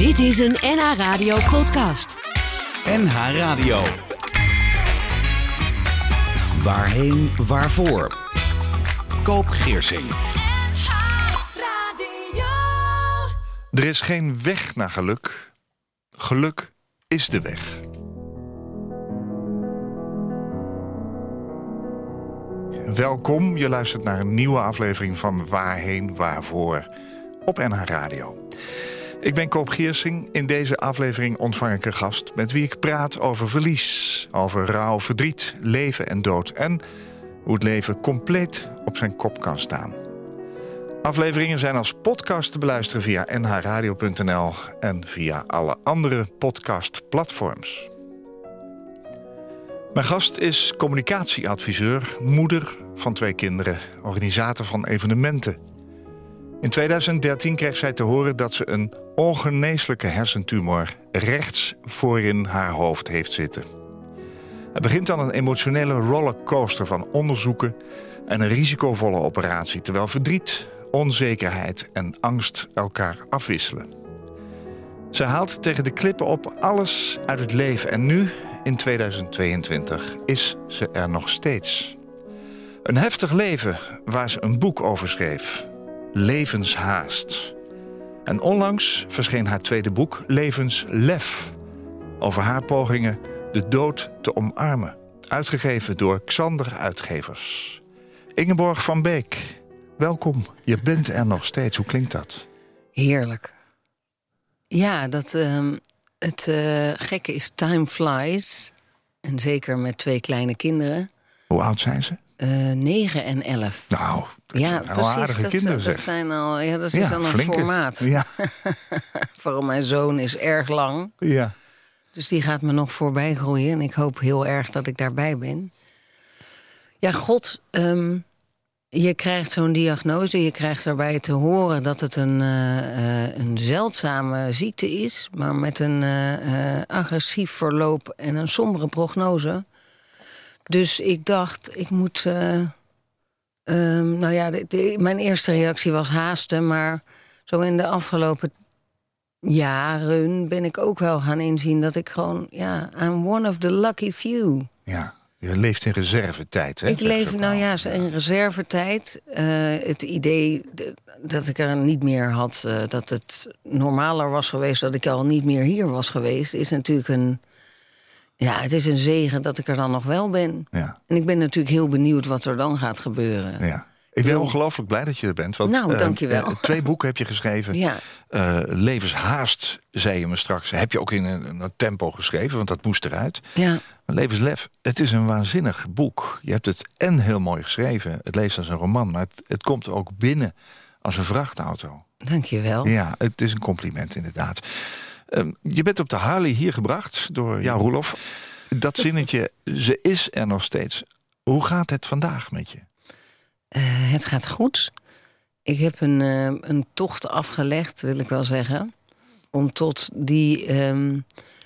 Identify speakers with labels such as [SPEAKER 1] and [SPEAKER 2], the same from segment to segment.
[SPEAKER 1] Dit is een NH Radio podcast.
[SPEAKER 2] NH Radio. Waarheen, waarvoor? Koop Geersing.
[SPEAKER 3] Er is geen weg naar geluk. Geluk is de weg. Welkom, je luistert naar een nieuwe aflevering van Waarheen, Waarvoor op NH Radio. Ik ben Koop Geersing. In deze aflevering ontvang ik een gast met wie ik praat over verlies, over rouw, verdriet, leven en dood en hoe het leven compleet op zijn kop kan staan. Afleveringen zijn als podcast te beluisteren via nhradio.nl en via alle andere podcastplatforms. Mijn gast is communicatieadviseur, moeder van twee kinderen, organisator van evenementen. In 2013 kreeg zij te horen dat ze een ongeneeslijke hersentumor rechts voorin haar hoofd heeft zitten. Het begint dan een emotionele rollercoaster van onderzoeken en een risicovolle operatie, terwijl verdriet, onzekerheid en angst elkaar afwisselen. Ze haalt tegen de klippen op alles uit het leven en nu, in 2022, is ze er nog steeds. Een heftig leven waar ze een boek over schreef. Levenshaast. En onlangs verscheen haar tweede boek Levenslef. Over haar pogingen de dood te omarmen. Uitgegeven door Xander Uitgevers. Ingeborg van Beek, welkom. Je bent er nog steeds. Hoe klinkt dat?
[SPEAKER 4] Heerlijk. Ja, dat, uh, het uh, gekke is time flies. En zeker met twee kleine kinderen.
[SPEAKER 3] Hoe oud zijn ze?
[SPEAKER 4] Uh, 9 en 11.
[SPEAKER 3] Nou, dat
[SPEAKER 4] ja, precies. Dat,
[SPEAKER 3] kinderen,
[SPEAKER 4] dat zijn al, ja, dat
[SPEAKER 3] Ja,
[SPEAKER 4] is dan een
[SPEAKER 3] flinke.
[SPEAKER 4] formaat.
[SPEAKER 3] Ja,
[SPEAKER 4] Vooral mijn zoon is erg lang.
[SPEAKER 3] ja.
[SPEAKER 4] Dus die gaat me nog voorbij groeien. En ik hoop heel erg dat ik daarbij ben. Ja, God, ehm, je krijgt zo'n diagnose. Je krijgt daarbij te horen dat het een, eh, eh, een zeldzame ziekte is. Maar met een eh, eh, agressief verloop en een sombere prognose. Dus ik dacht, ik moet. eh, ehm, nou ja, de- de- mijn eerste reactie was haasten. Maar zo in de afgelopen jaren ben ik ook wel gaan inzien dat ik gewoon, ja, I'm one of the lucky few.
[SPEAKER 3] ja. Je leeft in reservetijd, hè?
[SPEAKER 4] ik leef, nou ja, in reservetijd. Eh, het idee dat ik er niet meer had, eh, dat het normaler was geweest, dat ik al niet meer hier was geweest, is natuurlijk een. Ja, het is een zegen dat ik er dan nog wel ben.
[SPEAKER 3] Ja,
[SPEAKER 4] En ik ben natuurlijk heel benieuwd wat er dan gaat gebeuren.
[SPEAKER 3] ja. Ik ben ongelooflijk blij dat je er bent. Want,
[SPEAKER 4] Nou,
[SPEAKER 3] eh,
[SPEAKER 4] dankjewel.
[SPEAKER 3] eh, twee boeken heb je geschreven.
[SPEAKER 4] Ja.
[SPEAKER 3] Eh, Levenshaast, zei je me straks. Heb je ook in een, een tempo geschreven, want dat moest eruit.
[SPEAKER 4] Ja,
[SPEAKER 3] Maar Levenslef, het is een waanzinnig boek. Je hebt het en heel mooi geschreven. Het leest als een roman, maar het, het komt ook binnen als een vrachtauto.
[SPEAKER 4] dankjewel.
[SPEAKER 3] Ja, het is een compliment inderdaad. Ehm, je bent op de Harley hier gebracht door Jan Roelof. Dat zinnetje, ze is er nog steeds. Hoe gaat het vandaag met je?
[SPEAKER 4] Eh, het gaat goed. Ik heb een, eh, een tocht afgelegd, wil ik wel zeggen. Om tot die ehm,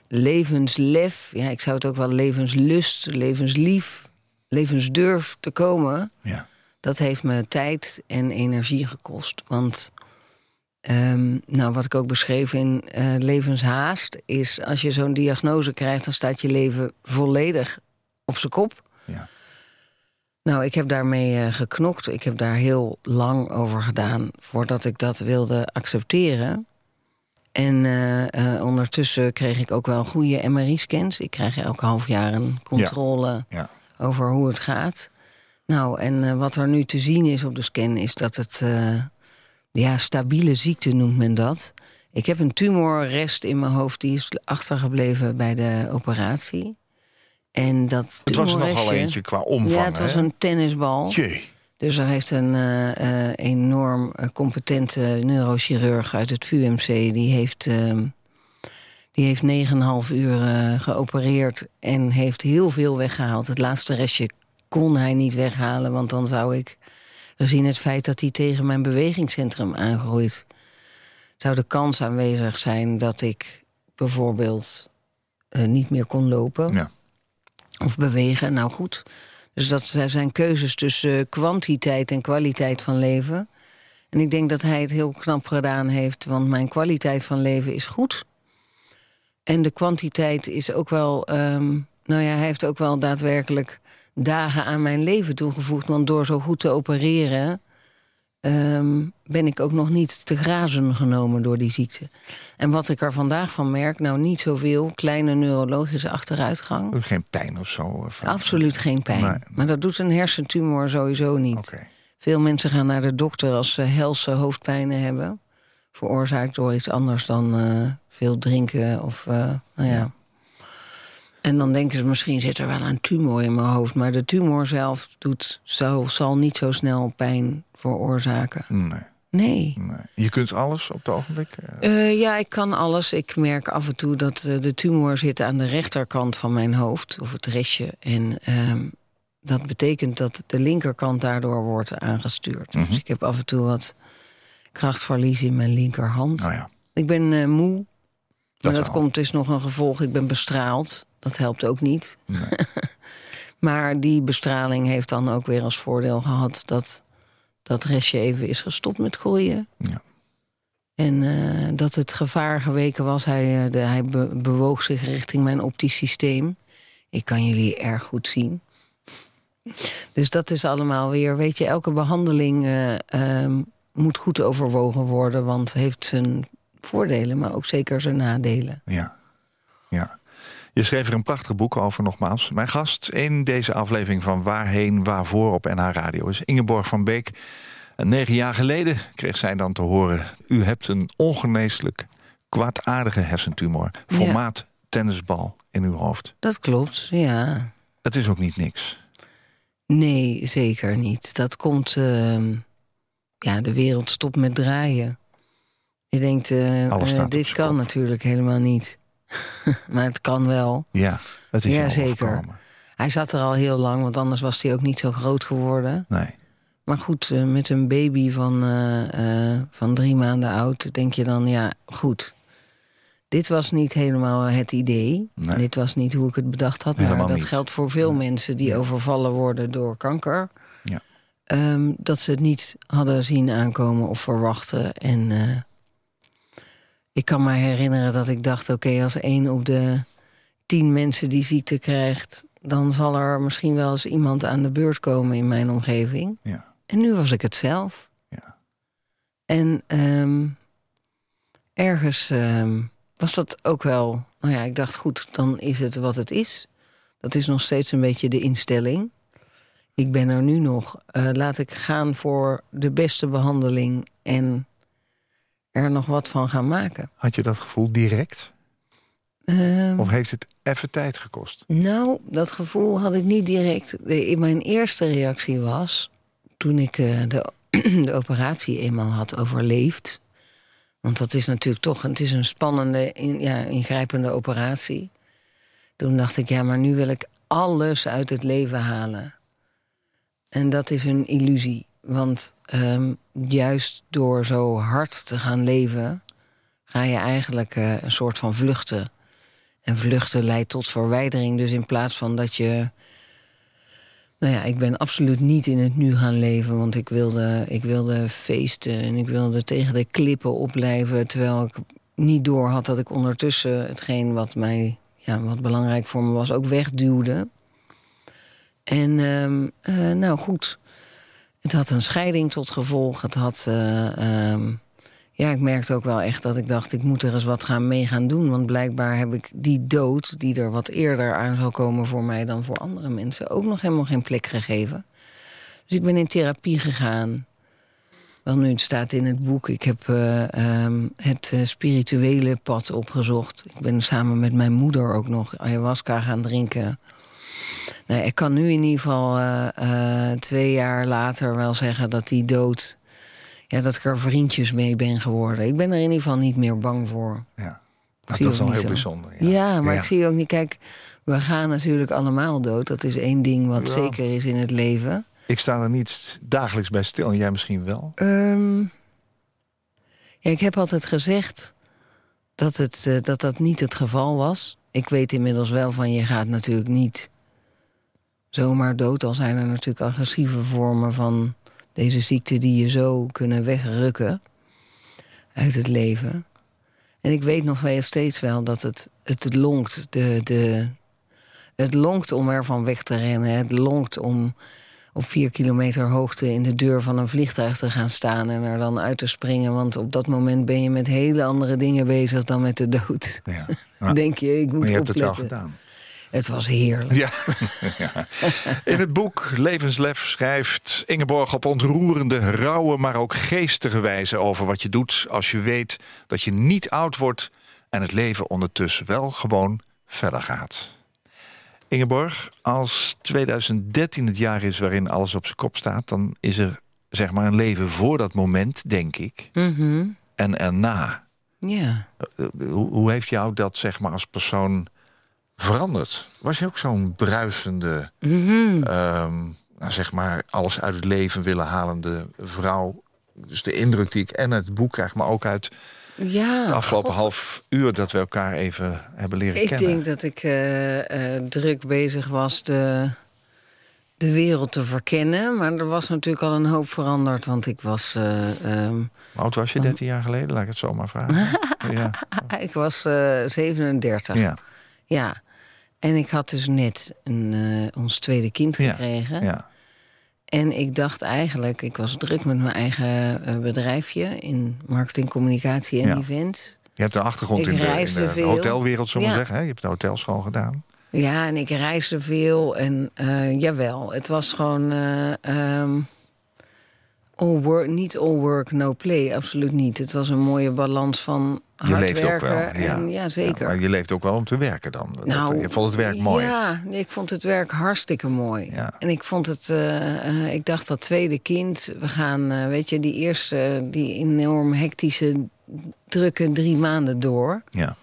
[SPEAKER 4] levenslef, ja, ik zou het ook wel levenslust, levenslief, levensdurf te komen.
[SPEAKER 3] Ja,
[SPEAKER 4] Dat heeft me tijd en energie gekost. Want, ehm, nou, wat ik ook beschreef in eh, levenshaast, is als je zo'n diagnose krijgt, dan staat je leven volledig op zijn kop.
[SPEAKER 3] ja.
[SPEAKER 4] Nou, ik heb daarmee eh, geknokt. Ik heb daar heel lang over gedaan voordat ik dat wilde accepteren. En eh, ondertussen kreeg ik ook wel goede MRI-scans. Ik krijg elk half jaar een controle
[SPEAKER 3] ja.
[SPEAKER 4] over hoe het gaat. Nou, en wat er nu te zien is op de scan is dat het... ja, stabiele ziekte noemt men dat. Ik heb een tumorrest in mijn hoofd die is achtergebleven bij de operatie. En dat
[SPEAKER 3] Het was nogal eentje qua omvang.
[SPEAKER 4] ja, het was
[SPEAKER 3] hè?
[SPEAKER 4] een tennisbal.
[SPEAKER 3] Jee.
[SPEAKER 4] Dus er heeft een eh, eh, enorm eh, competente neurochirurg uit het VUMC... die heeft, ehm, die heeft 9,5 uur geopereerd en heeft heel veel weggehaald. Het laatste restje kon hij niet weghalen, want dan zou ik... gezien het feit dat hij tegen mijn bewegingscentrum aangroeit... zou de kans aanwezig zijn dat ik bijvoorbeeld eh, niet meer kon lopen
[SPEAKER 3] Ja.
[SPEAKER 4] of bewegen. Nou goed, dus dat zijn keuzes tussen kwantiteit en kwaliteit van leven. En ik denk dat hij het heel knap gedaan heeft, want mijn kwaliteit van leven is goed. En de kwantiteit is ook wel. ehm, nou ja, hij heeft ook wel daadwerkelijk dagen aan mijn leven toegevoegd. Want door zo goed te opereren. ehm, ben ik ook nog niet te grazen genomen door die ziekte. En wat ik er vandaag van merk, nou niet zoveel. Kleine neurologische achteruitgang.
[SPEAKER 3] Geen pijn of zo? Of,
[SPEAKER 4] Absoluut geen pijn.
[SPEAKER 3] Nee.
[SPEAKER 4] Maar dat doet een hersentumor sowieso niet. Veel mensen gaan naar de dokter als ze helse hoofdpijnen hebben. Veroorzaakt door iets anders dan eh, veel drinken of eh, nou ja. En dan denken ze misschien zit er wel een tumor in mijn hoofd. Maar de tumor zelf doet, zal, zal niet zo snel pijn veroorzaken.
[SPEAKER 3] Nee,
[SPEAKER 4] Nee.
[SPEAKER 3] nee. Je kunt alles op het ogenblik? eh,
[SPEAKER 4] Eh, ja, ik kan alles. Ik merk af en toe dat eh, de tumor zit aan de rechterkant van mijn hoofd, of het restje. En ehm, dat betekent dat de linkerkant daardoor wordt aangestuurd. Dus ik heb af en toe wat krachtverlies in mijn linkerhand.
[SPEAKER 3] Nou ja,
[SPEAKER 4] Ik ben moe.
[SPEAKER 3] Dat
[SPEAKER 4] dat
[SPEAKER 3] wel.
[SPEAKER 4] komt dus nog een gevolg. Ik ben bestraald. Dat helpt ook niet.
[SPEAKER 3] Nee.
[SPEAKER 4] maar die bestraling heeft dan ook weer als voordeel gehad dat dat restje even is gestopt met groeien.
[SPEAKER 3] Ja.
[SPEAKER 4] En eh, dat het gevaar geweken was. Hij, eh, de, hij be- bewoog zich richting mijn optisch systeem. Ik kan jullie erg goed zien. Dus dat is allemaal weer, weet je, elke behandeling eh, ehm, moet goed overwogen worden. Want heeft zijn voordelen, maar ook zeker zijn nadelen.
[SPEAKER 3] ja. ja. Je schreef er een prachtig boek over nogmaals. Mijn gast in deze aflevering van Waarheen, Waarvoor op NH Radio is Ingeborg van Beek. En negen jaar geleden kreeg zij dan te horen... u hebt een ongeneeslijk kwaadaardige hersentumor.
[SPEAKER 4] Ja.
[SPEAKER 3] Formaat tennisbal in uw hoofd.
[SPEAKER 4] Dat klopt, ja.
[SPEAKER 3] Het is ook niet niks.
[SPEAKER 4] Nee, zeker niet. Dat komt. ehm, ja, de wereld stopt met draaien. Je denkt, eh, eh, dit kan natuurlijk helemaal niet. maar het kan wel.
[SPEAKER 3] Ja, het is
[SPEAKER 4] Ja, zeker.
[SPEAKER 3] overkomen.
[SPEAKER 4] Hij zat er al heel lang, want anders was hij ook niet zo groot geworden.
[SPEAKER 3] Nee,
[SPEAKER 4] Maar goed, eh, met een baby van, van drie maanden oud, denk je dan, ja, goed. Dit was niet helemaal het idee.
[SPEAKER 3] Nee.
[SPEAKER 4] Dit was niet hoe ik het bedacht had.
[SPEAKER 3] Helemaal
[SPEAKER 4] maar dat
[SPEAKER 3] niet.
[SPEAKER 4] geldt voor veel mensen die overvallen worden door kanker.
[SPEAKER 3] Ja.
[SPEAKER 4] Ehm, dat ze het niet hadden zien aankomen of verwachten. En ik kan me herinneren dat ik dacht: oké, als één op de tien mensen die ziekte krijgt, dan zal er misschien wel eens iemand aan de beurt komen in mijn omgeving.
[SPEAKER 3] ja,
[SPEAKER 4] En nu was ik het zelf.
[SPEAKER 3] ja.
[SPEAKER 4] En ehm, ergens ehm, was dat ook wel. Nou ja, ik dacht, goed, dan is het wat het is. Dat is nog steeds een beetje de instelling. Ik ben er nu nog. eh, laat ik gaan voor de beste behandeling en er nog wat van gaan maken.
[SPEAKER 3] Had je dat gevoel direct?
[SPEAKER 4] Ehm,
[SPEAKER 3] Of heeft het even tijd gekost?
[SPEAKER 4] Nou, dat gevoel had ik niet direct. Mijn eerste reactie was toen ik eh, de, de operatie eenmaal had overleefd. Want dat is natuurlijk toch het is een spannende, ja, ingrijpende operatie. Toen dacht ik, ja, maar nu wil ik alles uit het leven halen. En dat is een illusie. Want ehm, juist door zo hard te gaan leven, ga je eigenlijk eh, een soort van vluchten. En vluchten leidt tot verwijdering. Dus in plaats van dat je. Nou ja, ik ben absoluut niet in het nu gaan leven. Want ik wilde, ik wilde feesten en ik wilde tegen de klippen opblijven. Terwijl ik niet door had dat ik ondertussen hetgeen wat mij. Ja, wat belangrijk voor me was, ook wegduwde. En ehm, eh, nou goed. Het had een scheiding tot gevolg. Het had. eh, ehm, ja, ik merkte ook wel echt dat ik dacht, ik moet er eens wat gaan mee gaan doen. Want blijkbaar heb ik die dood, die er wat eerder aan zal komen voor mij dan voor andere mensen, ook nog helemaal geen plek gegeven. Dus ik ben in therapie gegaan. Wel nu, het staat in het boek. Ik heb eh, ehm, het eh, spirituele pad opgezocht. Ik ben samen met mijn moeder ook nog ayahuasca gaan drinken. Nou, ik kan nu in ieder geval eh, eh, twee jaar later wel zeggen dat die dood ja, dat ik er vriendjes mee ben geworden. Ik ben er in ieder geval niet meer bang voor.
[SPEAKER 3] Ja. Nou, dat is wel heel
[SPEAKER 4] zo.
[SPEAKER 3] bijzonder.
[SPEAKER 4] Ja, maar
[SPEAKER 3] Ja.
[SPEAKER 4] ik zie ook niet... Kijk, we gaan natuurlijk allemaal dood. Dat is één ding wat
[SPEAKER 3] Ja.
[SPEAKER 4] zeker is in het leven.
[SPEAKER 3] Ik sta er niet dagelijks bij stil. En jij misschien wel?
[SPEAKER 4] Ehm, ja, ik heb altijd gezegd dat, het, eh, dat dat niet het geval was. Ik weet inmiddels wel van je gaat natuurlijk niet zomaar dood. Al zijn er natuurlijk agressieve vormen van Deze ziekte die je zo kunnen wegrukken uit het leven. En ik weet nog wel steeds wel dat het, het lonkt. De, de, het lonkt om ervan weg te rennen. Het lonkt om op vier kilometer hoogte in de deur van een vliegtuig te gaan staan en er dan uit te springen. Want op dat moment ben je met hele andere dingen bezig dan met de dood. Ja. Denk je, ik moet
[SPEAKER 3] maar je
[SPEAKER 4] hebt
[SPEAKER 3] het wel gedaan.
[SPEAKER 4] Het was heerlijk.
[SPEAKER 3] Ja. ja. In het boek Levenslef schrijft Ingeborg op ontroerende, rauwe, maar ook geestige wijze over wat je doet als je weet dat je niet oud wordt en het leven ondertussen wel gewoon verder gaat. Ingeborg, als 2013 het jaar is waarin alles op zijn kop staat, dan is er zeg maar een leven voor dat moment, denk ik.
[SPEAKER 4] Mhm.
[SPEAKER 3] En erna.
[SPEAKER 4] Ja.
[SPEAKER 3] Hoe, hoe heeft jou dat zeg maar als persoon veranderd? Was je ook zo'n bruisende,
[SPEAKER 4] Mhm.
[SPEAKER 3] ehm, nou, zeg maar alles uit het leven willen halende vrouw? Dus de indruk die ik en uit het boek krijg, maar ook uit
[SPEAKER 4] Ja,
[SPEAKER 3] het afgelopen
[SPEAKER 4] God.
[SPEAKER 3] half uur dat we elkaar even hebben leren
[SPEAKER 4] Ik
[SPEAKER 3] kennen.
[SPEAKER 4] denk dat ik eh, eh, druk bezig was de, de wereld te verkennen. Maar er was natuurlijk al een hoop veranderd. Want ik was,
[SPEAKER 3] Hoe oud was je 13 jaar geleden? Laat ik het zomaar vragen. ja.
[SPEAKER 4] ik was eh 37.
[SPEAKER 3] Ja.
[SPEAKER 4] Ja. En ik had dus net een, eh, ons tweede kind gekregen.
[SPEAKER 3] ja.
[SPEAKER 4] En ik dacht eigenlijk, ik was druk met mijn eigen eh, bedrijfje in marketing, communicatie en
[SPEAKER 3] Ja.
[SPEAKER 4] events.
[SPEAKER 3] Je hebt een achtergrond
[SPEAKER 4] Ik
[SPEAKER 3] in de, in de hotelwereld, zullen we
[SPEAKER 4] Ja.
[SPEAKER 3] zeggen. Hè? Je hebt de hotelschool gedaan.
[SPEAKER 4] Ja, en ik reisde veel. En eh, jawel, het was gewoon eh, ehm, all work, niet all work, no play. Absoluut niet. Het was een mooie balans van
[SPEAKER 3] Je
[SPEAKER 4] hard
[SPEAKER 3] leeft ook wel. Ja.
[SPEAKER 4] En, ja, zeker.
[SPEAKER 3] maar je leeft ook wel om te werken dan.
[SPEAKER 4] Nou,
[SPEAKER 3] je vond het werk mooi.
[SPEAKER 4] Ja, ik vond het werk hartstikke mooi.
[SPEAKER 3] Ja.
[SPEAKER 4] En ik vond het, eh, eh, ik dacht dat tweede kind, we gaan, eh, weet je, die eerste, die enorm hectische, drukke drie maanden door.
[SPEAKER 3] Ja.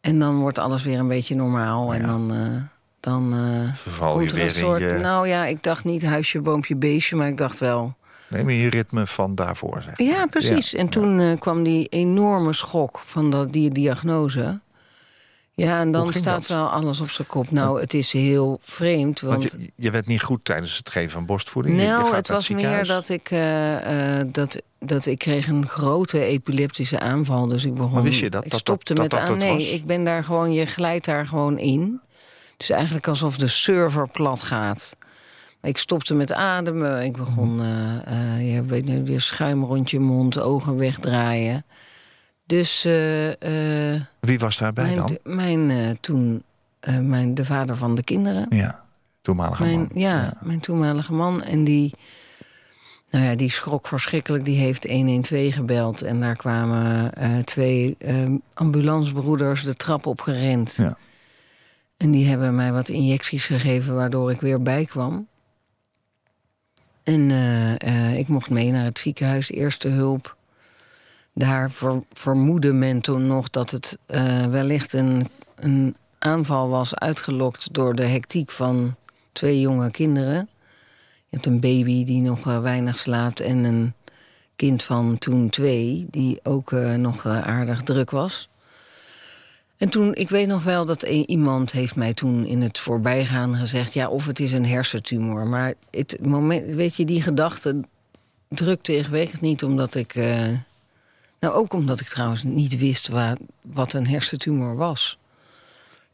[SPEAKER 4] En dan wordt alles weer een beetje normaal. En dan, eh, dan eh,
[SPEAKER 3] Verval je
[SPEAKER 4] er een
[SPEAKER 3] weer
[SPEAKER 4] soort.
[SPEAKER 3] in je,
[SPEAKER 4] Nou ja, ik dacht niet huisje, boompje, beestje, maar ik dacht wel.
[SPEAKER 3] Neem je ritme van daarvoor. Zeg.
[SPEAKER 4] Ja, precies.
[SPEAKER 3] Ja,
[SPEAKER 4] En toen eh, kwam die enorme schok van dat, die diagnose. Ja, en dan staat
[SPEAKER 3] dat?
[SPEAKER 4] wel alles op zijn kop. Nou, het is heel vreemd. Want,
[SPEAKER 3] Want je, je werd niet goed tijdens het geven van borstvoeding. Je- je
[SPEAKER 4] nou, het was meer dat ik, eh, eh, dat, dat ik kreeg een grote epileptische aanval. Dus ik begon.
[SPEAKER 3] Maar wist je dat-
[SPEAKER 4] Ik
[SPEAKER 3] dat-
[SPEAKER 4] stopte
[SPEAKER 3] dat-
[SPEAKER 4] met
[SPEAKER 3] dat
[SPEAKER 4] aan. Nee,
[SPEAKER 3] was?
[SPEAKER 4] ik ben daar gewoon. Je glijdt daar gewoon in. Dus eigenlijk alsof de server plat gaat. Ik stopte met ademen. Ik begon. Eh, je weet nu weer schuim rond je mond, ogen wegdraaien. Dus eh,
[SPEAKER 3] Wie was daarbij
[SPEAKER 4] mijn,
[SPEAKER 3] dan?
[SPEAKER 4] mijn toen mijn, de vader van de kinderen.
[SPEAKER 3] Ja, toenmalige
[SPEAKER 4] Mijn,
[SPEAKER 3] man.
[SPEAKER 4] ja, mijn toenmalige man. En die, nou ja, die schrok verschrikkelijk. Die heeft 112 gebeld. En daar kwamen twee eh, ambulancebroeders de trap op gerend.
[SPEAKER 3] Ja.
[SPEAKER 4] En die hebben mij wat injecties gegeven, waardoor ik weer bijkwam. En eh, eh, ik mocht mee naar het ziekenhuis, eerste hulp. Daar ver- vermoedde men toen nog dat het eh, wellicht een, een aanval was uitgelokt door de hectiek van twee jonge kinderen. Je hebt een baby die nog weinig slaapt en een kind van toen twee, die ook nog aardig druk was. En toen, ik weet nog wel dat iemand heeft mij toen in het voorbijgaan gezegd... ja, of het is een hersentumor. Maar het moment, weet je, die gedachte drukte ik. Niet omdat ik... eh, nou, ook omdat ik trouwens niet wist wa- wat een hersentumor was.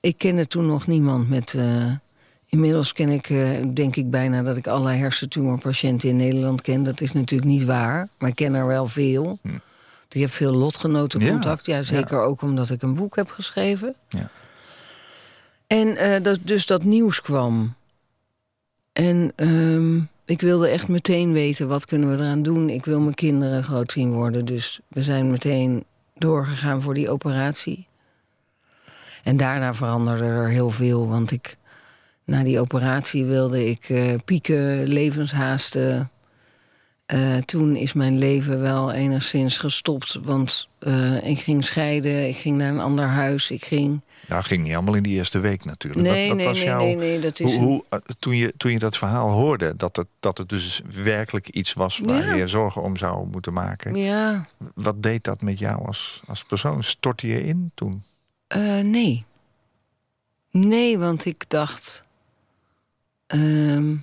[SPEAKER 4] Ik kende toen nog niemand met... eh, inmiddels ken ik, eh, denk ik bijna dat ik alle hersentumorpatiënten in Nederland ken. Dat is natuurlijk niet waar, maar ik ken er wel veel. Ik heb veel lotgenotencontact. Ja, zeker ook omdat ik een boek heb geschreven.
[SPEAKER 3] Ja.
[SPEAKER 4] En eh, dat, dus dat nieuws kwam. En ehm, ik wilde echt meteen weten, wat kunnen we eraan doen? Ik wil mijn kinderen groot zien worden. Dus we zijn meteen doorgegaan voor die operatie. En daarna veranderde er heel veel. Want ik, na die operatie wilde ik eh, pieken, levenshaasten. Eh, toen is mijn leven wel enigszins gestopt. Want eh, ik ging scheiden, ik ging naar een ander huis. Ik ging.
[SPEAKER 3] Nou, ging niet allemaal in die eerste week natuurlijk.
[SPEAKER 4] Nee,
[SPEAKER 3] wat
[SPEAKER 4] nee,
[SPEAKER 3] was
[SPEAKER 4] nee,
[SPEAKER 3] jouw-
[SPEAKER 4] nee, nee, dat is
[SPEAKER 3] hoe, hoe, eh, toen, je, toen je dat verhaal hoorde, dat het, dat het dus werkelijk iets was waar
[SPEAKER 4] Ja.
[SPEAKER 3] je je zorgen om zou moeten maken.
[SPEAKER 4] Ja,
[SPEAKER 3] Wat deed dat met jou als, als persoon? Stortte je in toen?
[SPEAKER 4] nee. Nee, want ik dacht. ehm,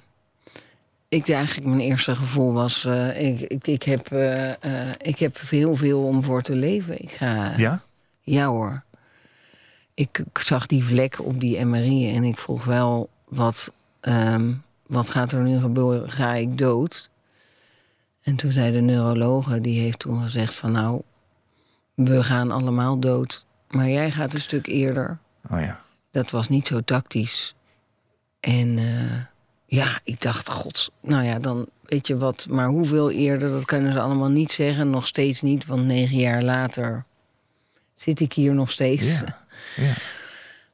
[SPEAKER 4] ik eigenlijk mijn eerste gevoel was... eh, ik, ik, ik, heb, eh, ik heb heel veel om voor te leven. Ik ga...
[SPEAKER 3] Ja?
[SPEAKER 4] Ja hoor. Ik, ik zag die vlek op die MRI en ik vroeg wel... wat, ehm, wat gaat er nu gebeuren? Ga ik dood? En toen zei de neurologe, die heeft toen gezegd van... nou, we gaan allemaal dood, maar jij gaat een stuk eerder.
[SPEAKER 3] Oh ja.
[SPEAKER 4] Dat was niet zo tactisch. En ja, ik dacht, god, nou ja, dan weet je wat... maar hoeveel eerder, dat kunnen ze allemaal niet zeggen. Nog steeds niet, want negen jaar later zit ik hier nog steeds.
[SPEAKER 3] Ja. ja.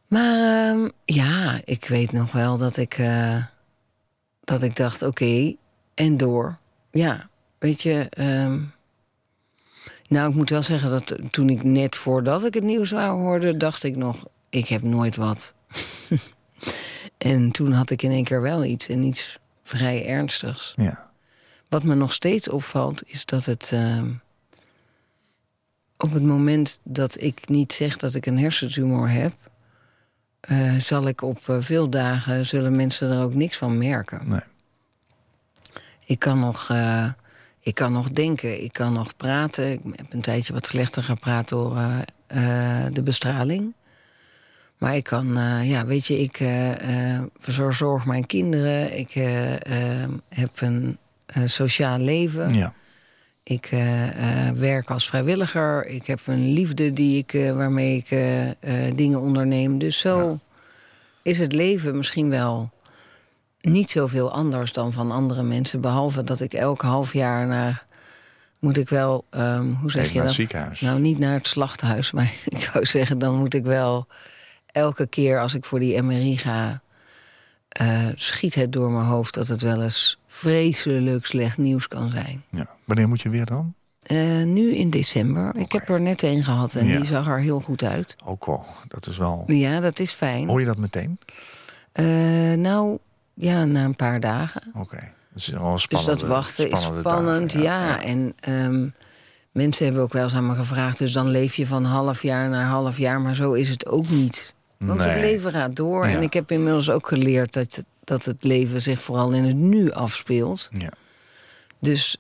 [SPEAKER 4] Maar ehm, ja, ik weet nog wel dat ik, eh, dat ik dacht, oké, en door. Ja, weet je. ehm, nou, ik moet wel zeggen dat toen ik net voordat ik het nieuws hoorde, dacht ik nog, ik heb nooit wat. en toen had ik in één keer wel iets en iets vrij ernstigs.
[SPEAKER 3] ja.
[SPEAKER 4] Wat me nog steeds opvalt, is dat het. ehm, op het moment dat ik niet zeg dat ik een hersentumor heb. eh, zal ik op eh, veel dagen. zullen mensen er ook niks van merken.
[SPEAKER 3] Nee.
[SPEAKER 4] Ik kan nog. eh, ik kan nog denken, ik kan nog praten. Ik heb een tijdje wat slechter gepraat door de bestraling. Maar ik kan, eh, ja, weet je, ik eh, verzorg mijn kinderen. Ik heb een sociaal leven.
[SPEAKER 3] Ja.
[SPEAKER 4] Ik werk als vrijwilliger. Ik heb een liefde die ik, waarmee ik dingen onderneem. Dus zo is het leven misschien wel niet zoveel anders dan van andere mensen. Behalve dat ik elk half jaar naar. Moet ik wel, ehm, hoe zeg
[SPEAKER 3] Even
[SPEAKER 4] je
[SPEAKER 3] naar
[SPEAKER 4] dat?
[SPEAKER 3] het ziekenhuis.
[SPEAKER 4] Nou, niet naar het slachthuis, maar ik zou zeggen, dan moet ik wel elke keer als ik voor die MRI ga, eh, schiet het door mijn hoofd dat het wel eens vreselijk slecht nieuws kan zijn.
[SPEAKER 3] ja. Wanneer moet je weer dan?
[SPEAKER 4] Eh, nu in december. Ik heb er net een gehad en
[SPEAKER 3] Ja.
[SPEAKER 4] die zag er heel goed uit.
[SPEAKER 3] Ook al. Dat is wel...
[SPEAKER 4] Ja, dat is fijn.
[SPEAKER 3] Hoor je dat meteen?
[SPEAKER 4] Eh, nou, ja, na een paar dagen.
[SPEAKER 3] Oké. Een
[SPEAKER 4] Dus dat wachten is spannend,
[SPEAKER 3] dagen,
[SPEAKER 4] ja. En ehm, mensen hebben ook wel eens aan me gevraagd... dus dan leef je van half jaar naar half jaar, maar zo is het ook niet. Want het leven gaat door.
[SPEAKER 3] Ja.
[SPEAKER 4] En ik heb inmiddels ook geleerd dat, dat het leven zich vooral in het nu afspeelt.
[SPEAKER 3] Ja.
[SPEAKER 4] Dus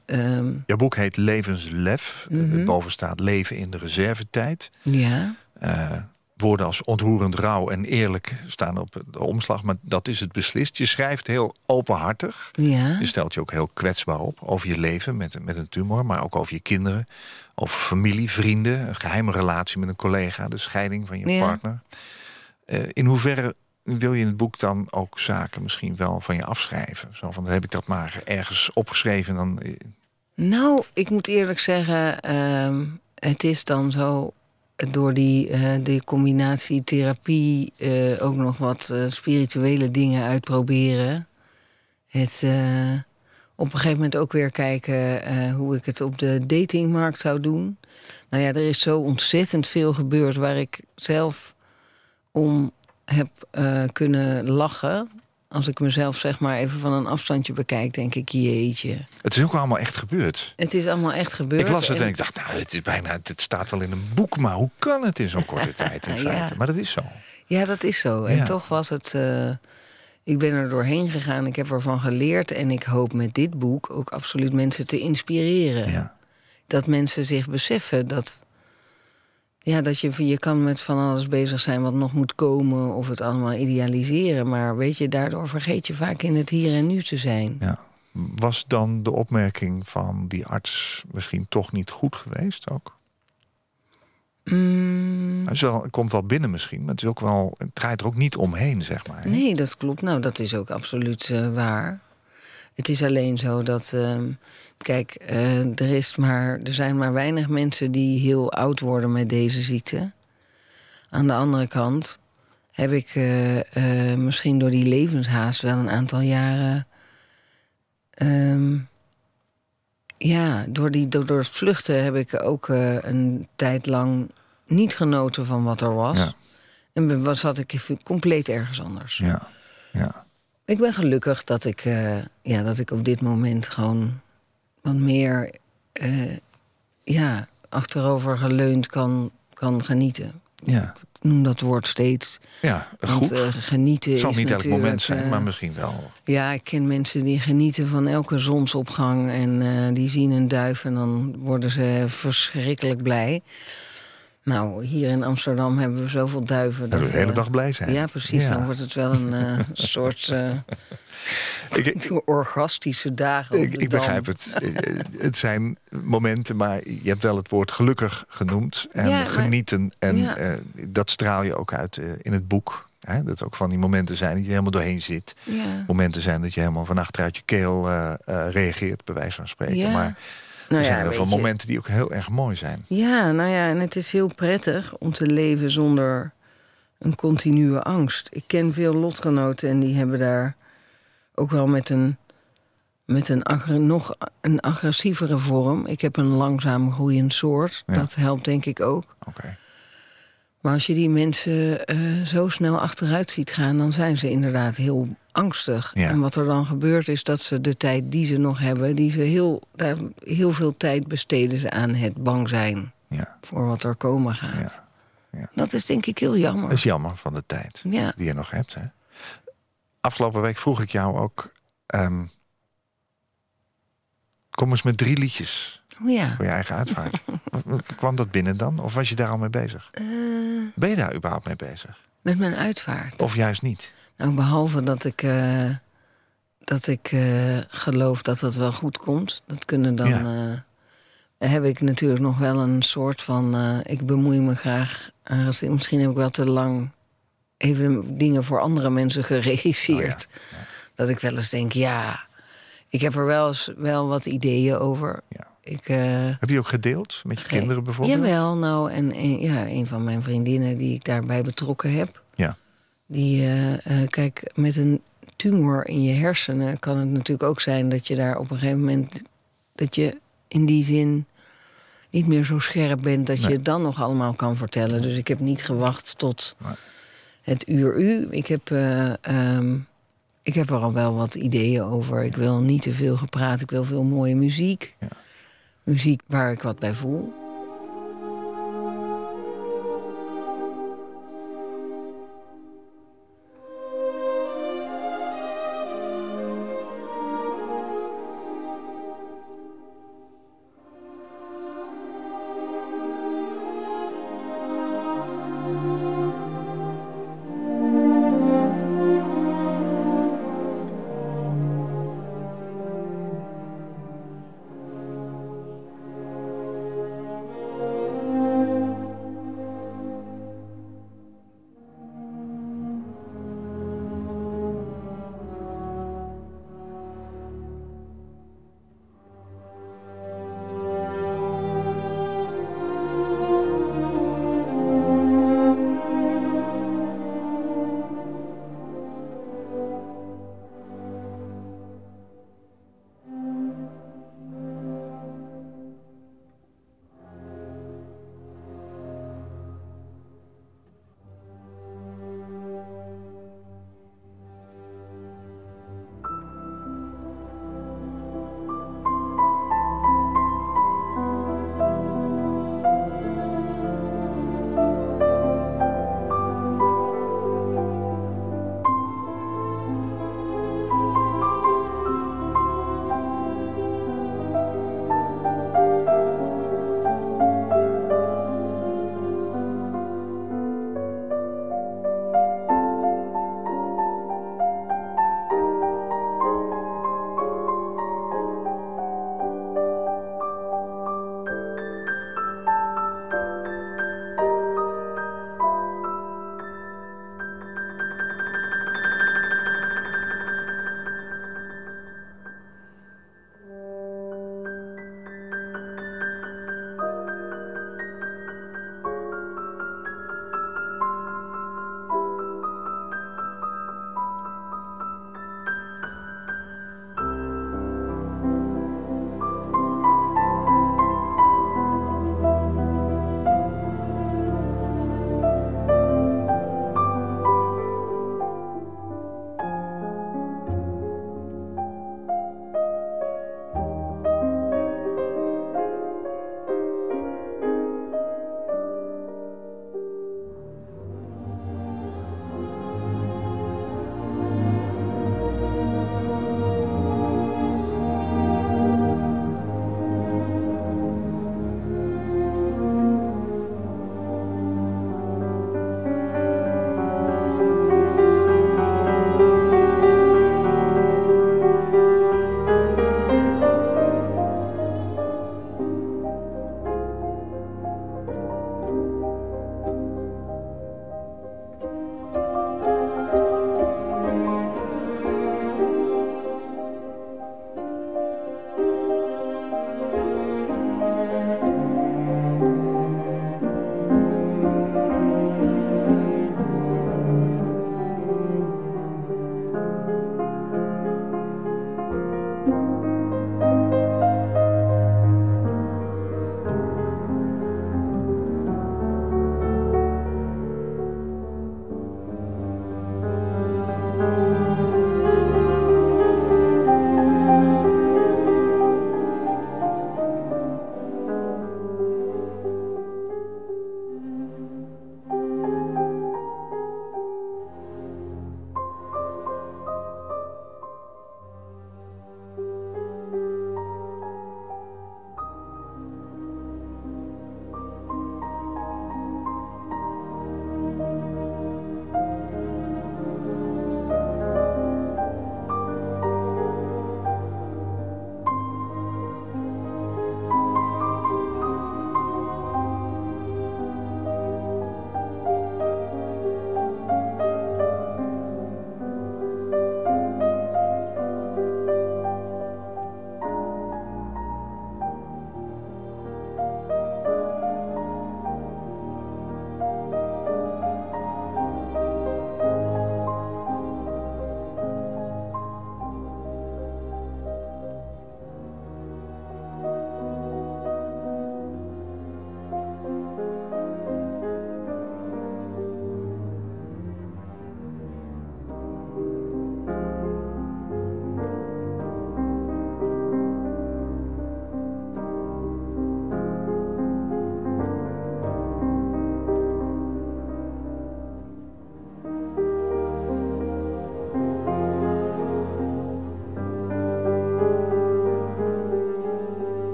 [SPEAKER 3] Jouw boek heet Levenslef.
[SPEAKER 4] Mhm.
[SPEAKER 3] Boven staat Leven in de reservetijd.
[SPEAKER 4] ja,
[SPEAKER 3] Eh, woorden als ontroerend rauw en eerlijk staan op de omslag. Maar dat is het beslist. Je schrijft heel openhartig.
[SPEAKER 4] ja,
[SPEAKER 3] Je stelt je ook heel kwetsbaar op over je leven met, met een tumor. Maar ook over je kinderen. Over familie, vrienden. Een geheime relatie met een collega. De scheiding van je
[SPEAKER 4] Ja.
[SPEAKER 3] partner. Eh, in hoeverre wil je in het boek dan ook zaken misschien wel van je afschrijven? Zo van, dan heb ik dat maar ergens opgeschreven. Dan, eh,
[SPEAKER 4] Nou, ik moet eerlijk zeggen, ehm, het is dan zo door die, eh die combinatie therapie ook nog wat spirituele dingen uitproberen. Het op een gegeven moment ook weer kijken hoe ik het op de datingmarkt zou doen. Nou ja, er is zo ontzettend veel gebeurd waar ik zelf om heb eh, kunnen lachen. Als ik mezelf zeg maar even van een afstandje bekijk, denk ik, jeetje.
[SPEAKER 3] het is ook allemaal echt gebeurd.
[SPEAKER 4] Het is allemaal echt gebeurd.
[SPEAKER 3] Ik las het
[SPEAKER 4] en-
[SPEAKER 3] en ik dacht, nou, het is bijna, het staat wel in een boek, maar hoe kan het in zo'n korte tijd in
[SPEAKER 4] Ja.
[SPEAKER 3] feite? Maar dat is zo.
[SPEAKER 4] Ja, dat is zo. En
[SPEAKER 3] Ja.
[SPEAKER 4] toch was het. eh, ik ben er doorheen gegaan, ik heb ervan geleerd. En ik hoop met dit boek ook absoluut mensen te inspireren.
[SPEAKER 3] Ja.
[SPEAKER 4] Dat mensen zich beseffen dat. Ja, dat je, je kan met van alles bezig zijn wat nog moet komen. Of het allemaal idealiseren. Maar weet je, daardoor vergeet je vaak in het hier en nu te zijn.
[SPEAKER 3] Ja. Was dan de opmerking van die arts misschien toch niet goed geweest ook?
[SPEAKER 4] Mm,
[SPEAKER 3] Het, is wel, het komt wel binnen misschien, maar het, is ook wel, het draait er ook niet omheen, zeg maar. hè?
[SPEAKER 4] Nee, dat klopt. Nou, dat is ook absoluut eh, waar. Het is alleen zo dat. ehm, kijk, eh, er, is maar, er zijn maar weinig mensen die heel oud worden met deze ziekte. Aan de andere kant heb ik eh, eh, misschien door die levenshaast wel een aantal jaren. ehm, ja, door, die, door, door het vluchten heb ik ook een tijd lang niet genoten van wat er was.
[SPEAKER 3] Ja.
[SPEAKER 4] En was, zat ik compleet ergens anders.
[SPEAKER 3] Ja, ja.
[SPEAKER 4] Ik ben gelukkig dat ik, ja, dat ik op dit moment gewoon wat meer eh, ja, achterover geleund kan, kan genieten.
[SPEAKER 3] Ja,
[SPEAKER 4] Ik noem dat woord steeds.
[SPEAKER 3] ja
[SPEAKER 4] Want
[SPEAKER 3] goed.
[SPEAKER 4] eh, genieten
[SPEAKER 3] Het zal
[SPEAKER 4] is
[SPEAKER 3] niet elk moment zijn,
[SPEAKER 4] eh,
[SPEAKER 3] maar misschien wel.
[SPEAKER 4] Ja, ik ken mensen die genieten van elke zonsopgang. En die zien een duif en dan worden ze verschrikkelijk blij. Nou, hier in Amsterdam hebben we zoveel duiven.
[SPEAKER 3] Dat we de hele
[SPEAKER 4] eh,
[SPEAKER 3] dag blij zijn.
[SPEAKER 4] Ja, precies.
[SPEAKER 3] Ja.
[SPEAKER 4] Dan wordt het wel een eh, soort
[SPEAKER 3] Ik, ik,
[SPEAKER 4] orgastische dagen
[SPEAKER 3] ik, begrijp het. Het zijn momenten, maar je hebt wel het woord gelukkig genoemd. En
[SPEAKER 4] Ja, maar-
[SPEAKER 3] genieten. En
[SPEAKER 4] Ja.
[SPEAKER 3] dat straal je ook uit in het boek. Hè? Dat ook van die momenten zijn dat je helemaal doorheen zit. Momenten zijn dat je helemaal van achteruit je keel reageert, bij wijze van spreken.
[SPEAKER 4] Ja.
[SPEAKER 3] Maar
[SPEAKER 4] Nou
[SPEAKER 3] er zijn
[SPEAKER 4] ja,
[SPEAKER 3] heel veel
[SPEAKER 4] je.
[SPEAKER 3] momenten die ook heel erg mooi zijn.
[SPEAKER 4] Ja, nou ja, en het is heel prettig om te leven zonder een continue angst. Ik ken veel lotgenoten en die hebben daar ook wel met een, met een nog een agressievere vorm. Ik heb een langzaam groeiend soort.
[SPEAKER 3] Ja.
[SPEAKER 4] Dat helpt denk ik ook.
[SPEAKER 3] Oké.
[SPEAKER 4] Maar als je die mensen eh, zo snel achteruit ziet gaan, dan zijn ze inderdaad heel angstig.
[SPEAKER 3] Ja.
[SPEAKER 4] En wat er dan gebeurt is dat ze de tijd die ze nog hebben, die ze heel, daar, heel veel tijd besteden ze aan het bang zijn
[SPEAKER 3] Ja.
[SPEAKER 4] voor wat er komen gaat.
[SPEAKER 3] Ja. Ja.
[SPEAKER 4] Dat is denk ik heel jammer.
[SPEAKER 3] Dat is jammer van de tijd die je nog hebt. Hè? Afgelopen week vroeg ik jou ook... ehm, kom eens met drie liedjes
[SPEAKER 4] Oh ja.
[SPEAKER 3] voor je eigen uitvaart. Kwam dat binnen dan? Of was je daar al mee bezig?
[SPEAKER 4] Eh,
[SPEAKER 3] Ben je daar überhaupt mee bezig?
[SPEAKER 4] met mijn uitvaart.
[SPEAKER 3] Of juist niet?
[SPEAKER 4] Nou, behalve dat ik, eh, dat ik eh, geloof dat dat wel goed komt. Dat kunnen dan.
[SPEAKER 3] Ja.
[SPEAKER 4] eh, heb ik natuurlijk nog wel een soort van. ik bemoei me graag. misschien heb ik wel te lang even dingen voor andere mensen geregisseerd.
[SPEAKER 3] Oh
[SPEAKER 4] Dat ik wel eens denk, ja. Ik heb er wel eens wel wat ideeën over. Ik,
[SPEAKER 3] Heb je ook gedeeld met je kinderen bijvoorbeeld?
[SPEAKER 4] Jawel, nou, en een, ja, een van mijn vriendinnen die ik daarbij betrokken heb. Die, eh, eh, kijk, met een tumor in je hersenen kan het natuurlijk ook zijn dat je daar op een gegeven moment. dat je in die zin niet meer zo scherp bent dat je het dan nog allemaal kan vertellen. Dus ik heb niet gewacht tot
[SPEAKER 3] Nee.
[SPEAKER 4] het uur u. Ik heb, eh, ehm, ik heb er al wel wat ideeën over. Ik wil niet te veel gepraat, ik wil veel mooie muziek.
[SPEAKER 3] Ja.
[SPEAKER 4] Muziek waar ik wat bij voel.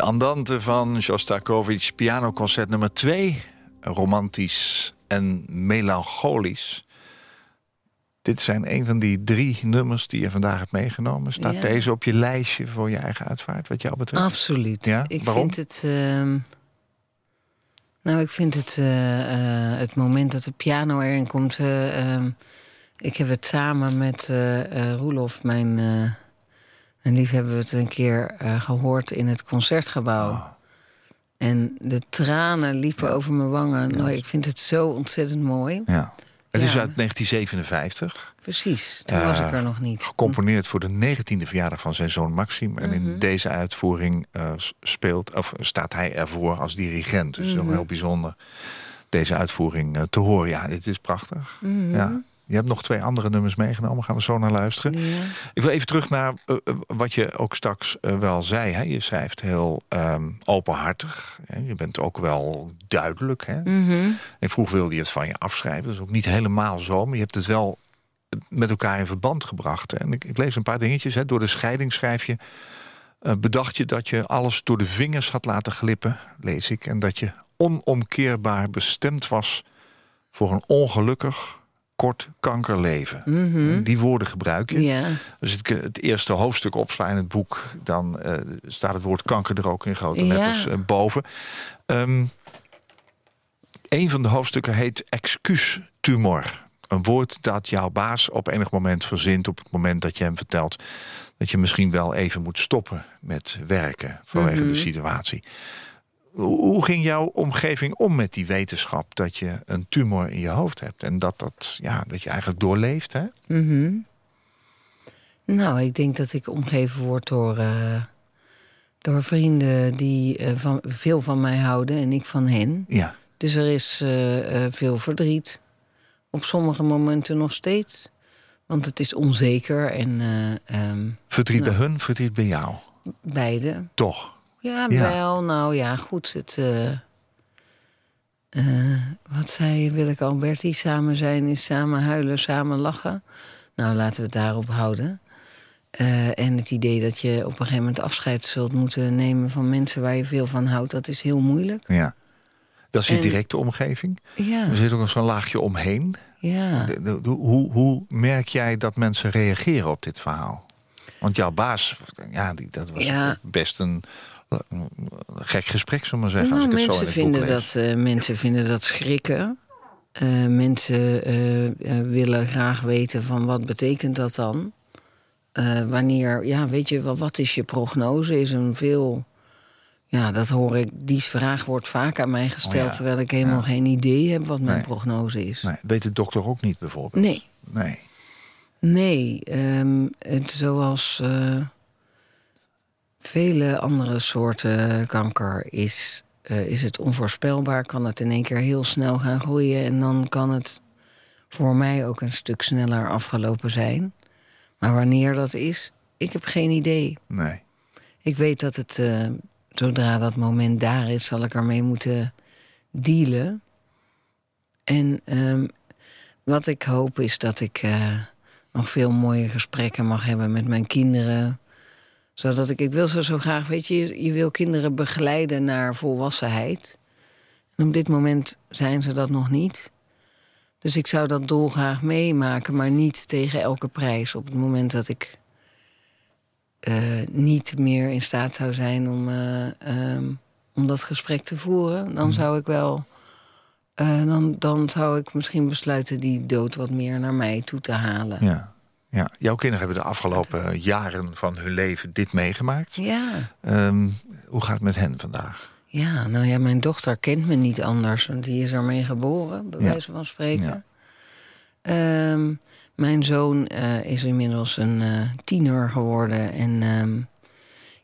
[SPEAKER 3] De Andante van Shostakovich, pianoconcert nummer 2. Romantisch en melancholisch. Dit zijn een van die drie nummers die je vandaag hebt meegenomen. Staat
[SPEAKER 4] Ja.
[SPEAKER 3] deze op je lijstje voor je eigen uitvaart, wat jou betreft?
[SPEAKER 4] Absoluut.
[SPEAKER 3] Ja,
[SPEAKER 4] Ik
[SPEAKER 3] waarom?
[SPEAKER 4] vind het. ehm, nou, ik vind het. eh, eh, het moment dat de piano erin komt. eh, ehm, ik heb het samen met Roelof, mijn, eh mijn lief, hebben we het een keer eh, gehoord in het concertgebouw.
[SPEAKER 3] Oh.
[SPEAKER 4] En de tranen liepen over mijn wangen. Nou, ik vind het zo ontzettend mooi.
[SPEAKER 3] Ja. Het is uit 1957.
[SPEAKER 4] Precies, toen was
[SPEAKER 3] Eh,
[SPEAKER 4] ik er nog niet.
[SPEAKER 3] Gecomponeerd voor de 19e verjaardag van zijn zoon Maxim. En
[SPEAKER 4] Mhm.
[SPEAKER 3] in deze uitvoering eh, speelt, of staat hij ervoor als dirigent. Dus
[SPEAKER 4] Mhm.
[SPEAKER 3] wel heel bijzonder deze uitvoering eh, te horen. Ja, dit is prachtig.
[SPEAKER 4] Mhm.
[SPEAKER 3] Ja. Je hebt nog twee andere nummers meegenomen. Gaan we zo naar luisteren.
[SPEAKER 4] Ja.
[SPEAKER 3] Ik wil even terug naar eh, eh, wat je ook straks eh, wel zei. Hè? Je schrijft heel ehm, openhartig. Hè? Je bent ook wel duidelijk. Hè?
[SPEAKER 4] Mhm.
[SPEAKER 3] En vroeg wilde je het van je afschrijven. Dat is ook niet helemaal zo. Maar je hebt het wel met elkaar in verband gebracht. En ik, ik lees een paar dingetjes. Hè. Door de scheiding schrijf je... bedacht je dat je alles door de vingers had laten glippen, lees ik. En dat je onomkeerbaar bestemd was voor een ongelukkig, kort kankerleven.
[SPEAKER 4] Mhm.
[SPEAKER 3] Die woorden gebruik je.
[SPEAKER 4] Ja.
[SPEAKER 3] Dus het, het eerste hoofdstuk opslaan in het boek... dan eh, staat het woord kanker er ook in grote letters eh, boven. Ehm, een van de hoofdstukken heet excuustumor. Een woord dat jouw baas op enig moment verzint... op het moment dat je hem vertelt... dat je misschien wel even moet stoppen met werken... vanwege de situatie. Hoe ging jouw omgeving om met die wetenschap... dat je een tumor in je hoofd hebt... en dat, dat, ja, dat je eigenlijk doorleeft, hè?
[SPEAKER 4] Mhm. Nou, ik denk dat ik omgeven word door, eh, door vrienden die eh, van, veel van mij houden en ik van hen.
[SPEAKER 3] Ja.
[SPEAKER 4] Dus er is eh, veel verdriet. Op sommige momenten nog steeds. Want het is onzeker en eh, ehm,
[SPEAKER 3] Verdriet bij hun, verdriet bij jou.
[SPEAKER 4] beide.
[SPEAKER 3] Toch?
[SPEAKER 4] Ja,
[SPEAKER 3] Ja.
[SPEAKER 4] wel. Nou ja, goed. Het, eh, eh, wat zei Willeke Alberti? Samen zijn is samen huilen, samen lachen. Nou, laten we het daarop houden. Eh, en het idee dat je op een gegeven moment afscheid zult moeten nemen van mensen waar je veel van houdt, dat is heel moeilijk.
[SPEAKER 3] Ja. Dat is je
[SPEAKER 4] En-
[SPEAKER 3] directe omgeving.
[SPEAKER 4] Ja,
[SPEAKER 3] Er zit ook nog zo'n laagje omheen.
[SPEAKER 4] ja.
[SPEAKER 3] De- de- de- hoe, hoe merk jij dat mensen reageren op dit verhaal? Want jouw baas, ja, die, dat was
[SPEAKER 4] Ja.
[SPEAKER 3] best een gek gesprek, zullen maar zeggen.
[SPEAKER 4] Nou,
[SPEAKER 3] als ik het zo in
[SPEAKER 4] mensen,
[SPEAKER 3] het boek
[SPEAKER 4] vinden dat, eh, mensen vinden dat schrikken. Eh, mensen eh, willen graag weten van wat betekent dat dan? Wanneer, ja, weet je wel, wat is je prognose? Is een veel. Ja, dat hoor ik. Die vraag wordt vaak aan mij gesteld,
[SPEAKER 3] Oh ja,
[SPEAKER 4] terwijl ik helemaal
[SPEAKER 3] ja.
[SPEAKER 4] geen idee heb wat mijn
[SPEAKER 3] Nee.
[SPEAKER 4] prognose is.
[SPEAKER 3] Nee, weet de dokter ook niet bijvoorbeeld?
[SPEAKER 4] Nee.
[SPEAKER 3] Nee.
[SPEAKER 4] Nee, ehm, het, zoals vele andere soorten kanker is, eh, is het onvoorspelbaar. Kan het in één keer heel snel gaan groeien en dan kan het voor mij ook een stuk sneller afgelopen zijn. Maar wanneer dat is, ik heb geen idee.
[SPEAKER 3] Nee.
[SPEAKER 4] Ik weet dat het, eh, zodra dat moment daar is, zal ik ermee moeten dealen. En ehm, wat ik hoop is dat ik eh, nog veel mooie gesprekken mag hebben met mijn kinderen. Zodat ik, ik wil ze zo graag, weet je, je- wil kinderen begeleiden naar volwassenheid. En op dit moment zijn ze dat nog niet. Dus ik zou dat dolgraag meemaken, maar niet tegen elke prijs. Op het moment dat ik eh, niet meer in staat zou zijn om, eh, ehm, om dat gesprek te voeren, dan zou ik wel. eh, dan, dan zou ik misschien besluiten die dood wat meer naar mij toe te halen.
[SPEAKER 3] Ja. Ja. Jouw kinderen hebben de afgelopen jaren van hun leven dit meegemaakt.
[SPEAKER 4] Ja,
[SPEAKER 3] Ehm, hoe gaat het met hen vandaag?
[SPEAKER 4] ja, nou ja, mijn dochter kent me niet anders, want die is ermee geboren, bij
[SPEAKER 3] Ja.
[SPEAKER 4] wijze van spreken.
[SPEAKER 3] Ja.
[SPEAKER 4] Ehm, mijn zoon eh, is inmiddels een eh, tiener geworden. En ehm,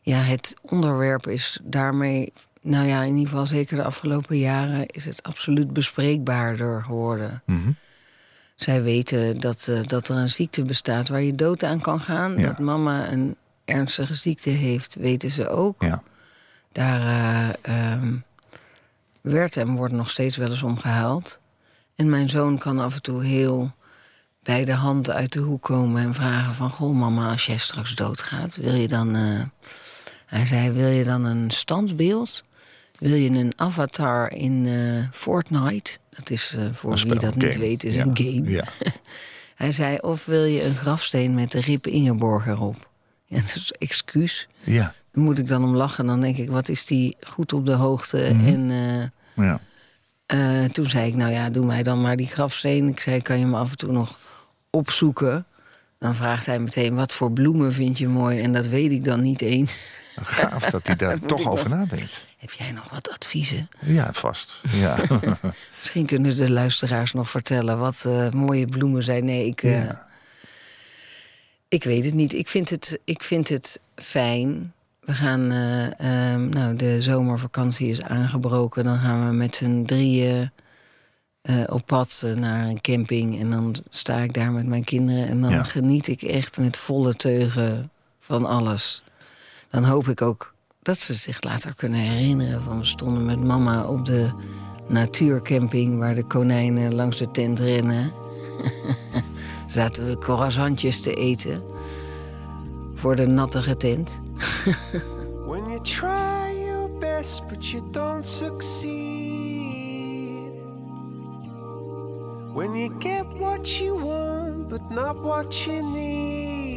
[SPEAKER 4] ja, het onderwerp is daarmee, nou ja, in ieder geval zeker de afgelopen jaren, is het absoluut bespreekbaarder geworden.
[SPEAKER 3] Mhm.
[SPEAKER 4] Zij weten dat, eh, dat er een ziekte bestaat waar je dood aan kan gaan.
[SPEAKER 3] Ja.
[SPEAKER 4] Dat mama een ernstige ziekte heeft, weten ze ook.
[SPEAKER 3] Ja.
[SPEAKER 4] Daar eh, ehm, werd en wordt nog steeds wel eens om gehuild. En mijn zoon kan af en toe heel bij de hand uit de hoek komen en vragen van... goh mama, als jij straks doodgaat, wil je dan... eh, Hij zei, wil je dan een standbeeld? Wil je een avatar in eh, Fortnite? Dat is, eh, voor wie dat niet weet, is
[SPEAKER 3] Ja.
[SPEAKER 4] een game.
[SPEAKER 3] Ja.
[SPEAKER 4] Hij zei, of wil je een grafsteen met de Rip Ingeborg erop? Ja, dat is excuus.
[SPEAKER 3] Ja.
[SPEAKER 4] Daar moet ik dan om lachen. Dan denk ik, wat is die goed op de hoogte?
[SPEAKER 3] Mhm.
[SPEAKER 4] En eh,
[SPEAKER 3] ja.
[SPEAKER 4] toen zei ik, nou ja, doe mij dan maar die grafsteen. Ik zei, kan je me af en toe nog opzoeken? Dan vraagt hij meteen, wat voor bloemen vind je mooi? En dat weet ik dan niet eens.
[SPEAKER 3] Gaaf dat hij daar toch over nadenkt.
[SPEAKER 4] Heb jij nog wat adviezen?
[SPEAKER 3] Ja, vast. Ja.
[SPEAKER 4] Misschien kunnen de luisteraars nog vertellen wat eh, mooie bloemen zijn. Nee, ik, eh,
[SPEAKER 3] Ja.
[SPEAKER 4] ik weet het niet. Ik vind het, ik vind het fijn. We gaan, eh, ehm, nou, de zomervakantie is aangebroken. Dan gaan we met z'n drieën eh, op pad naar een camping. En dan sta ik daar met mijn kinderen. En dan
[SPEAKER 3] Ja.
[SPEAKER 4] geniet ik echt met volle teugen van alles. Dan hoop ik ook dat ze zich later kunnen herinneren van... we stonden met mama op de natuurcamping... waar de konijnen langs de tent rennen. Zaten we croissantjes te eten voor de nattige tent.
[SPEAKER 5] When you try your best but you don't succeed. When you get what you want but not what you need.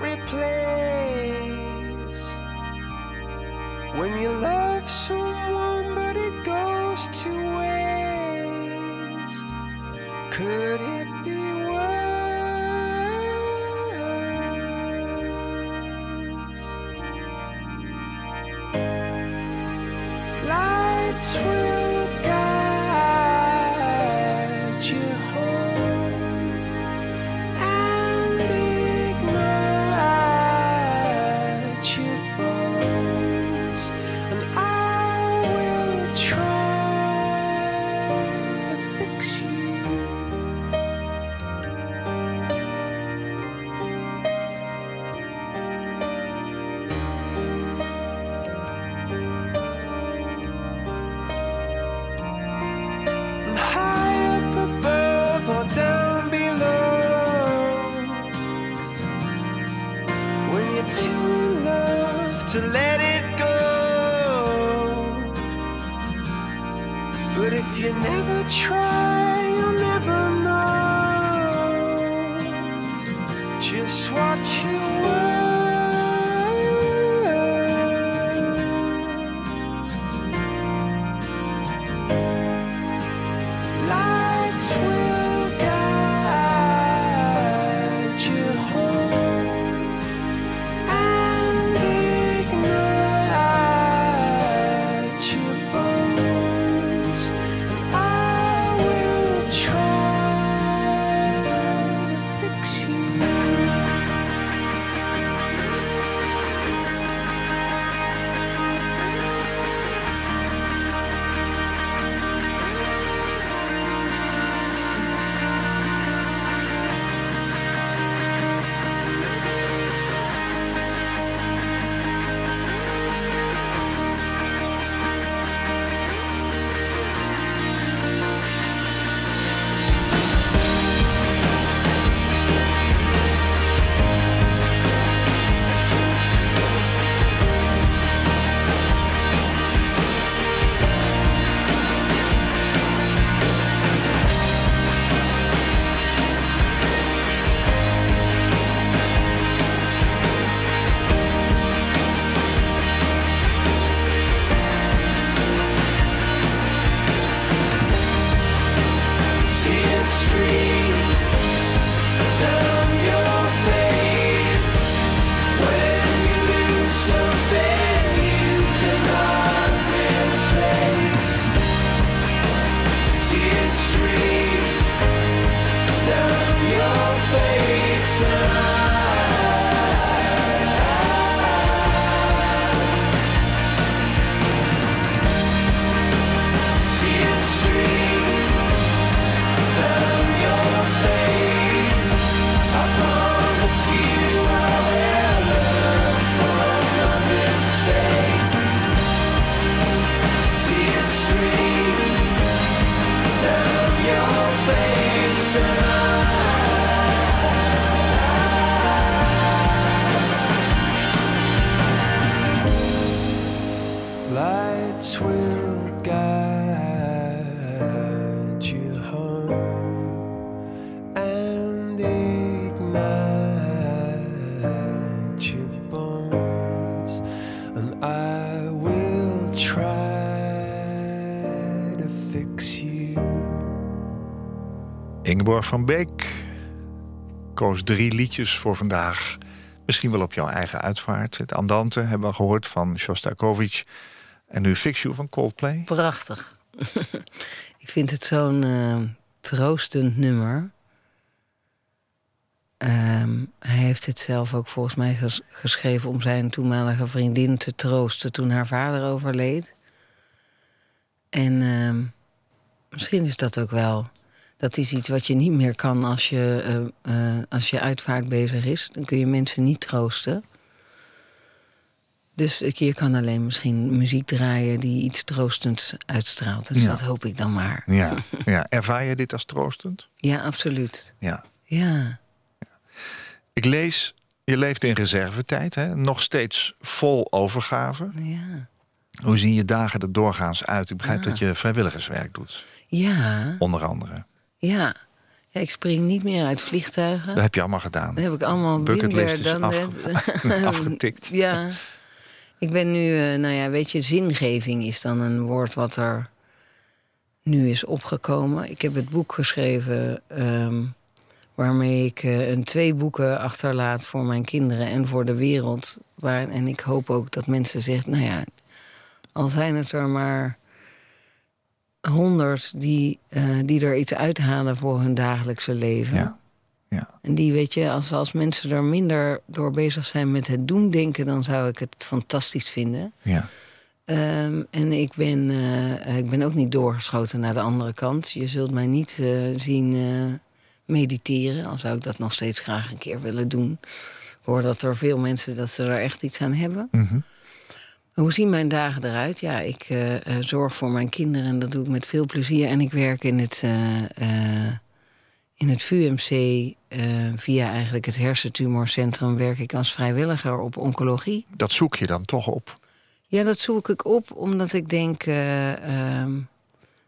[SPEAKER 5] In love to let it go. But if you never try, free.
[SPEAKER 3] Ingeborg van Beek koos drie liedjes voor vandaag. Misschien wel op jouw eigen uitvaart. Het Andante hebben we gehoord van Shostakovich. En nu Fix You van Coldplay.
[SPEAKER 4] Prachtig. ik vind het zo'n eh, troostend nummer. Ehm, hij heeft het zelf ook volgens mij ges- geschreven om zijn toenmalige vriendin te troosten toen haar vader overleed. En ehm, misschien is dat ook wel. Dat is iets wat je niet meer kan als je, eh, eh, als je uitvaart bezig is. Dan kun je mensen niet troosten. Dus ik- je kan alleen misschien muziek draaien die iets troostends uitstraalt. Dus
[SPEAKER 3] Ja.
[SPEAKER 4] dat hoop ik dan maar.
[SPEAKER 3] Ja, ja. Ervaar je dit als troostend?
[SPEAKER 4] Ja, absoluut.
[SPEAKER 3] Ja.
[SPEAKER 4] Ja.
[SPEAKER 3] Ik lees, je leeft in reservetijd, hè? nog steeds vol overgave.
[SPEAKER 4] Ja.
[SPEAKER 3] Hoe zien je dagen er doorgaans uit? Ik begrijp dat je vrijwilligerswerk doet,
[SPEAKER 4] Ja.
[SPEAKER 3] onder andere.
[SPEAKER 4] Ja. ja. Ik spring niet meer uit vliegtuigen.
[SPEAKER 3] Dat heb je allemaal gedaan.
[SPEAKER 4] Dat heb ik allemaal
[SPEAKER 3] Bucketlist is
[SPEAKER 4] dan
[SPEAKER 3] afge- afgetikt.
[SPEAKER 4] Ja. Ik ben nu, eh, nou ja, weet je, zingeving is dan een woord wat er nu is opgekomen. Ik heb het boek geschreven ehm, waarmee ik eh, een twee boeken achterlaat voor mijn kinderen en voor de wereld. Waar, en ik hoop ook dat mensen zeggen, nou ja, al zijn het er maar honderd die, eh, die er iets uithalen voor hun dagelijkse leven.
[SPEAKER 3] Ja. Ja.
[SPEAKER 4] En die, weet je, als, als mensen er minder door bezig zijn met het doen denken, dan zou ik het fantastisch vinden.
[SPEAKER 3] Ja.
[SPEAKER 4] Ehm, en ik ben, eh, ik ben ook niet doorgeschoten naar de andere kant. Je zult mij niet eh, zien mediteren, al zou ik dat nog steeds graag een keer willen doen. Ik hoor dat er veel mensen dat ze er echt iets aan hebben.
[SPEAKER 3] Mhm.
[SPEAKER 4] Hoe zien mijn dagen eruit? Ja, ik eh, eh, zorg voor mijn kinderen en dat doe ik met veel plezier. En ik werk in het, eh, in het VUMC via eigenlijk het hersentumorcentrum... werk ik als vrijwilliger op oncologie.
[SPEAKER 3] Dat zoek je dan toch op.
[SPEAKER 4] Ja, dat zoek ik op omdat ik denk... eh, ehm,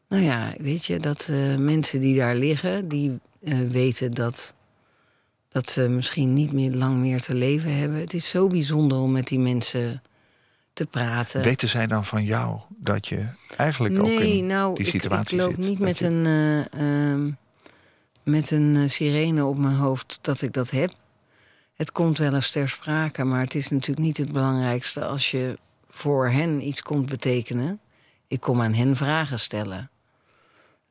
[SPEAKER 4] nou ja, weet je, dat mensen die daar liggen... die weten dat, dat ze misschien niet meer lang meer te leven hebben. Het is zo bijzonder om met die mensen te praten.
[SPEAKER 3] Weten zij dan van jou dat je eigenlijk ook in
[SPEAKER 4] nou,
[SPEAKER 3] die
[SPEAKER 4] ik,
[SPEAKER 3] situatie
[SPEAKER 4] ik loop
[SPEAKER 3] zit?
[SPEAKER 4] niet met
[SPEAKER 3] je-
[SPEAKER 4] een, eh, ehm, met een eh, sirene op mijn hoofd dat ik dat heb. Het komt wel eens ter sprake, maar het is natuurlijk niet het belangrijkste als je voor hen iets komt betekenen. Ik kom aan hen vragen stellen.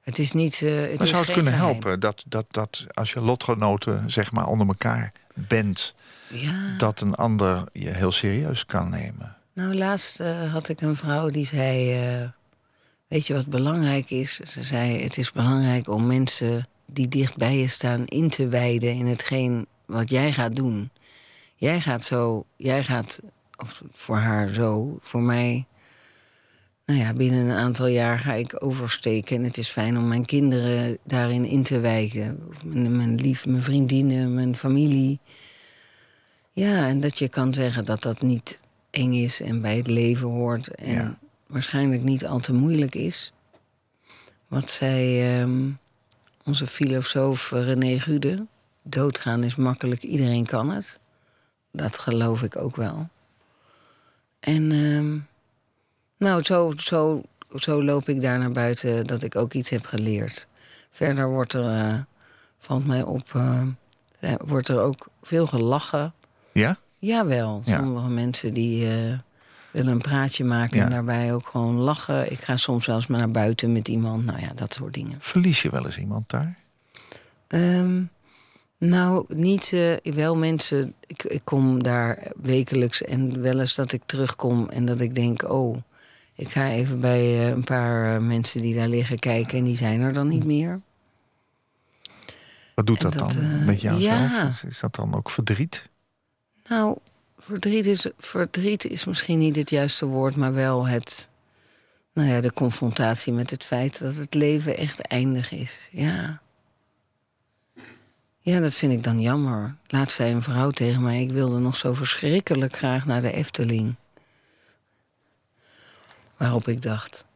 [SPEAKER 4] Het is niet. eh het
[SPEAKER 3] Maar
[SPEAKER 4] is
[SPEAKER 3] zou het kunnen
[SPEAKER 4] geheim.
[SPEAKER 3] helpen dat, dat, dat als je lotgenoten zeg maar onder elkaar bent...
[SPEAKER 4] Ja.
[SPEAKER 3] dat een ander je heel serieus kan nemen?
[SPEAKER 4] Nou, laatst eh, had ik een vrouw die zei: eh, Weet je wat belangrijk is? Ze zei: Het is belangrijk om mensen die dicht bij je staan in te wijden in hetgeen wat jij gaat doen. Jij gaat zo, jij gaat, of voor haar zo, voor mij. Nou ja, binnen een aantal jaar ga ik oversteken. En het is fijn om mijn kinderen daarin in te wijken. Mijn, mijn lief, mijn vriendinnen, mijn familie. Ja, en dat je kan zeggen dat dat niet eng is en bij het leven hoort. En
[SPEAKER 3] Ja.
[SPEAKER 4] waarschijnlijk niet al te moeilijk is. Wat zei ehm, onze filosoof René Gude. Doodgaan is makkelijk, iedereen kan het. Dat geloof ik ook wel. En ehm, nou, zo, zo, zo loop ik daar naar buiten dat ik ook iets heb geleerd. Verder wordt er, eh, valt mij op, eh, eh, wordt er ook veel gelachen.
[SPEAKER 3] Ja?
[SPEAKER 4] Jawel,
[SPEAKER 3] Ja.
[SPEAKER 4] sommige mensen die eh, willen een praatje maken
[SPEAKER 3] Ja.
[SPEAKER 4] en daarbij ook gewoon lachen. Ik ga soms zelfs maar naar buiten met iemand. Nou ja, dat soort dingen.
[SPEAKER 3] Verlies je wel eens iemand daar?
[SPEAKER 4] Ehm, nou, niet eh, wel mensen. Ik, ik kom daar wekelijks en wel eens dat ik terugkom en dat ik denk: oh, ik ga even bij eh, een paar mensen die daar liggen kijken en die zijn er dan niet meer.
[SPEAKER 3] Wat doet dat,
[SPEAKER 4] dat,
[SPEAKER 3] dan met jou
[SPEAKER 4] ja.
[SPEAKER 3] zelf? Is, is dat dan ook verdriet?
[SPEAKER 4] Nou, verdriet is, verdriet is misschien niet het juiste woord, maar wel het. Nou ja, de confrontatie met het feit dat het leven echt eindig is. Ja. Ja, dat vind ik dan jammer. Laatst zei een vrouw tegen mij: Ik wilde nog zo verschrikkelijk graag naar de Efteling. Waarop ik dacht,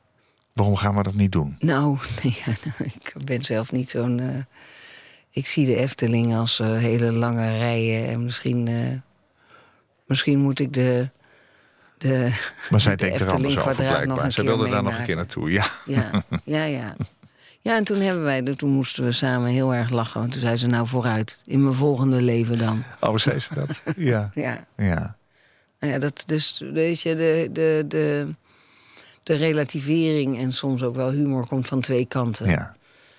[SPEAKER 3] Waarom gaan we dat niet doen?
[SPEAKER 4] nou, ja, ik ben zelf niet zo'n. eh, ik zie de Efteling als eh, hele lange rijen. En misschien, eh, misschien moet ik de. de
[SPEAKER 3] Maar zij
[SPEAKER 4] de
[SPEAKER 3] denkt er anders over blijkbaar. Zij
[SPEAKER 4] keer
[SPEAKER 3] wilde daar nog een keer naartoe. Ja.
[SPEAKER 4] Ja, ja, ja. Ja, en toen hebben wij, toen moesten we samen heel erg lachen. Want toen zei ze, nou vooruit, in mijn volgende leven dan.
[SPEAKER 3] Oh, zei ze dat? Ja.
[SPEAKER 4] Ja,
[SPEAKER 3] Ja.
[SPEAKER 4] nou ja dat, dus weet je, de, de, de, de relativering en soms ook wel humor komt van twee kanten.
[SPEAKER 3] Ja.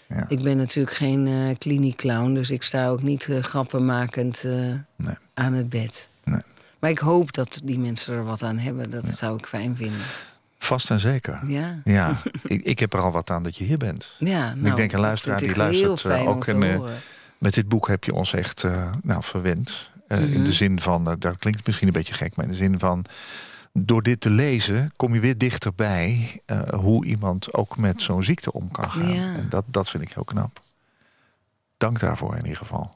[SPEAKER 3] Ja.
[SPEAKER 4] Ik ben natuurlijk geen eh kliniekclown, dus ik sta ook niet eh, grappenmakend eh,
[SPEAKER 3] Nee.
[SPEAKER 4] aan het bed. Maar ik hoop dat die mensen er wat aan hebben. Dat zou ik fijn vinden.
[SPEAKER 3] Vast en zeker.
[SPEAKER 4] Ja,
[SPEAKER 3] Ja, ik, ik heb er al wat aan dat je hier bent.
[SPEAKER 4] ja nou,
[SPEAKER 3] denk een luisteraar die
[SPEAKER 4] ik
[SPEAKER 3] luistert, eh, ook een, eh. Met dit boek heb je ons echt eh, nou, verwend. In
[SPEAKER 4] Mhm.
[SPEAKER 3] de zin van, dat klinkt misschien een beetje gek, maar in de zin van... door dit te lezen kom je weer dichterbij hoe iemand ook met zo'n ziekte om kan gaan.
[SPEAKER 4] Ja.
[SPEAKER 3] En dat, dat vind ik heel knap. Dank daarvoor in ieder geval.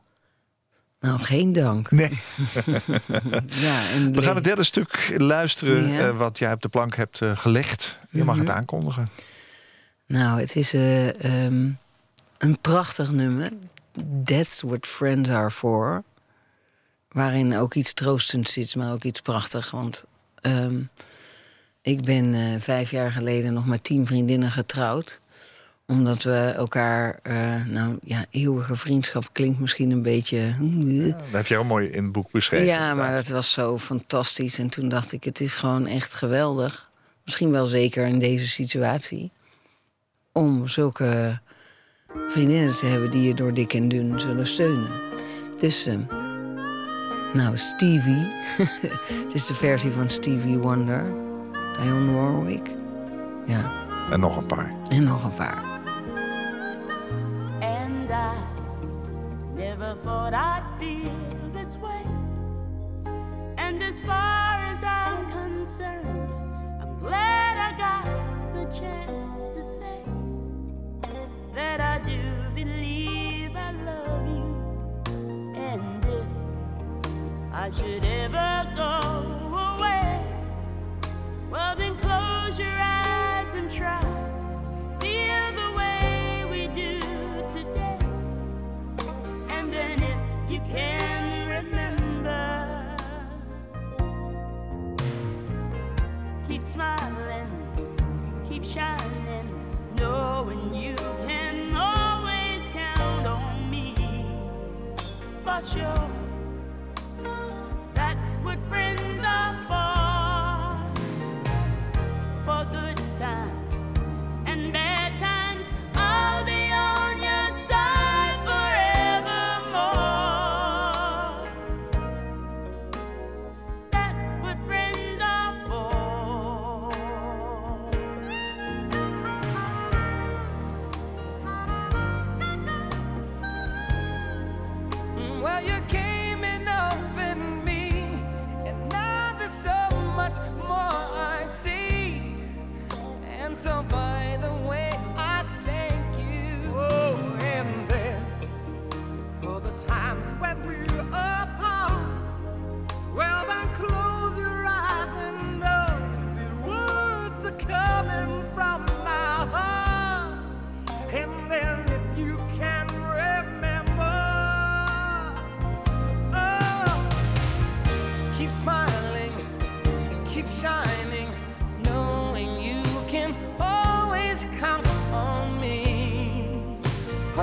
[SPEAKER 4] Nou, geen dank.
[SPEAKER 3] Nee.
[SPEAKER 4] Ja, en
[SPEAKER 3] We gaan het derde stuk luisteren
[SPEAKER 4] Ja.
[SPEAKER 3] eh, wat jij op de plank hebt eh, gelegd. Je mag
[SPEAKER 4] Mhm.
[SPEAKER 3] het aankondigen.
[SPEAKER 4] Nou, het is eh, ehm, een prachtig nummer. That's what friends are for. Waarin ook iets troostends zit, maar ook iets prachtig. Want ehm, ik ben vijf jaar geleden nog met tien vriendinnen getrouwd. Omdat we elkaar, eh, nou ja, eeuwige vriendschap klinkt misschien een beetje...
[SPEAKER 3] Dat heb je heel mooi in het boek beschreven.
[SPEAKER 4] Ja, maar dat was zo fantastisch. En toen dacht ik, het is gewoon echt geweldig. Misschien wel zeker in deze situatie. Om zulke vriendinnen te hebben die je door dik en dun zullen steunen. Dus, eh, nou, Stevie. het is de versie van Stevie Wonder. Dionne Warwick. Ja,
[SPEAKER 3] En nog een paar.
[SPEAKER 4] en nog een paar.
[SPEAKER 6] Never thought I'd feel this way. And as far as I'm concerned,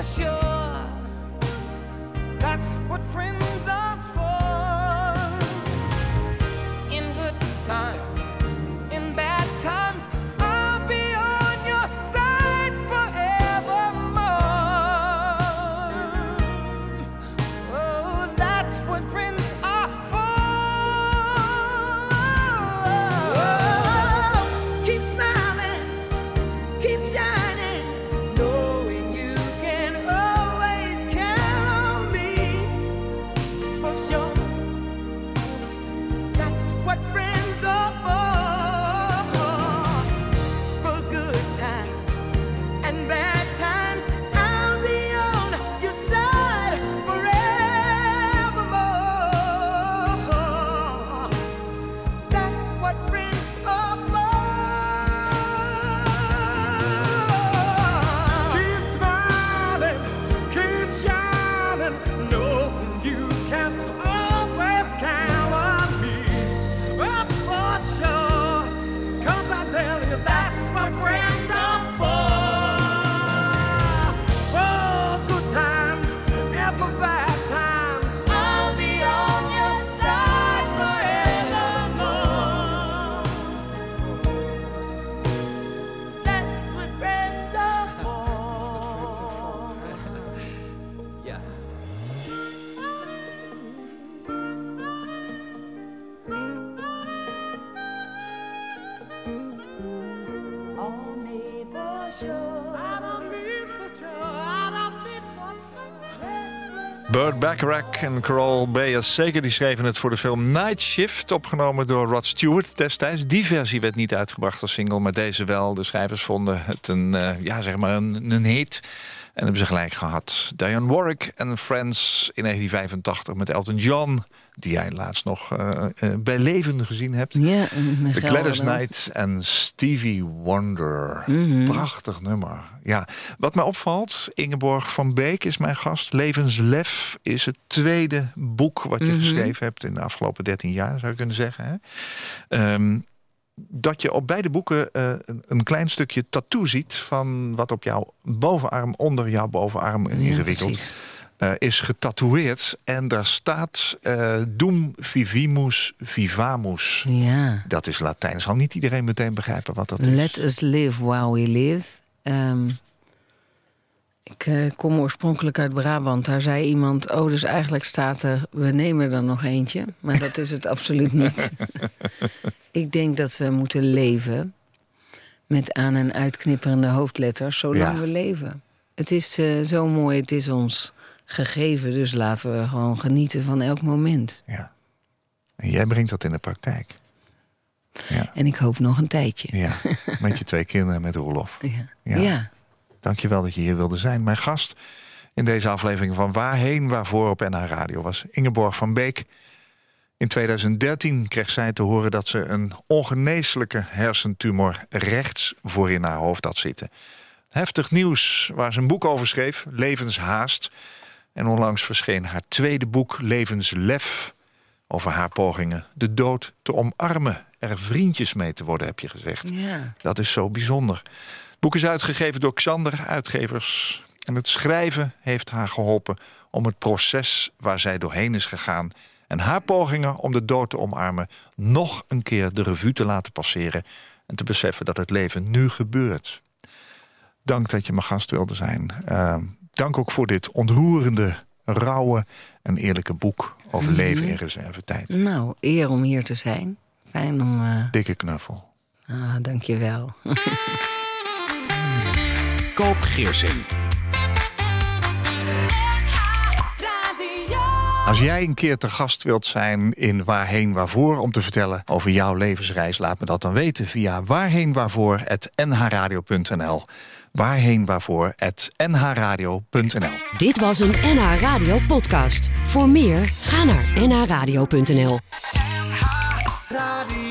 [SPEAKER 6] sure,
[SPEAKER 3] Bacharach en Carol Bayers zeker die schreven het voor de film Night Shift, opgenomen door Rod Stewart destijds. Die versie werd niet uitgebracht als single, maar deze wel. De schrijvers vonden het een, eh, ja, zeg maar een, een hit. En hebben ze gelijk gehad. Diane Warwick en Friends in 1985 met Elton John, die jij laatst nog eh, bij leven gezien hebt.
[SPEAKER 4] Ja,
[SPEAKER 3] The Gladys Knight en Stevie Wonder. Prachtig nummer. Ja, wat mij opvalt, Ingeborg van Beek is mijn gast. Levenslef is het tweede boek wat je geschreven hebt in de afgelopen 13 jaar, zou je kunnen zeggen. Hè? Ehm, dat je op beide boeken eh, een, een klein stukje tattoo ziet van wat op jouw bovenarm, onder jouw bovenarm ingewikkeld
[SPEAKER 4] precies.
[SPEAKER 3] eh, is getatoeëerd. En daar staat eh Dum vivimus vivamus.
[SPEAKER 4] Ja.
[SPEAKER 3] Dat is Latijn. Zal niet iedereen meteen begrijpen wat dat is.
[SPEAKER 4] Let us live while we live. Ehm, ik eh, kom oorspronkelijk uit Brabant. Daar zei iemand, oh, dus eigenlijk staat er... we nemen er nog eentje. Maar dat is het absoluut niet. ik denk dat we moeten leven... met aan- en uitknipperende hoofdletters, zolang
[SPEAKER 3] Ja.
[SPEAKER 4] we leven. Het is eh, zo mooi, het is ons gegeven. Dus laten we gewoon genieten van elk moment.
[SPEAKER 3] Ja. En jij brengt dat in de praktijk. Ja.
[SPEAKER 4] En ik hoop nog een tijdje.
[SPEAKER 3] ja. Met je twee kinderen, met Roelof.
[SPEAKER 4] Ja.
[SPEAKER 3] Ja.
[SPEAKER 4] ja.
[SPEAKER 3] Dankjewel dat je hier wilde zijn. Mijn gast in deze aflevering van Waarheen Waarvoor op NH Radio was Ingeborg van Beek. In 2013 kreeg zij te horen dat ze een ongeneeslijke hersentumor rechts voor in haar hoofd had zitten. Heftig nieuws waar ze een boek over schreef, Levenshaast. En onlangs verscheen haar tweede boek, Levenslef. Over haar pogingen de dood te omarmen. Er vriendjes mee te worden, heb je gezegd.
[SPEAKER 4] ja.
[SPEAKER 3] Dat is zo bijzonder. Het boek is uitgegeven door Xander Uitgevers. En het schrijven heeft haar geholpen om het proces waar zij doorheen is gegaan... en haar pogingen om de dood te omarmen... nog een keer de revue te laten passeren... en te beseffen dat het leven nu gebeurt. Dank dat je mijn gast wilde zijn. Uh, dank ook voor dit ontroerende, rauwe en eerlijke boek... over leven in reservetijd.
[SPEAKER 4] Nou, eer om hier te zijn. Fijn om... eh
[SPEAKER 3] Dikke knuffel.
[SPEAKER 4] Ah, dankjewel.
[SPEAKER 2] Koop Geersing.
[SPEAKER 3] Als jij een keer te gast wilt zijn in Waarheen Waarvoor... om te vertellen over jouw levensreis, laat me dat dan weten... via waarheenwaarvoor.nhradio.nl waarheenwaarvoor.nhradio.nl
[SPEAKER 1] Dit was een NH Radio podcast. Voor meer, ga naar nhradio.nl.
[SPEAKER 5] Radio.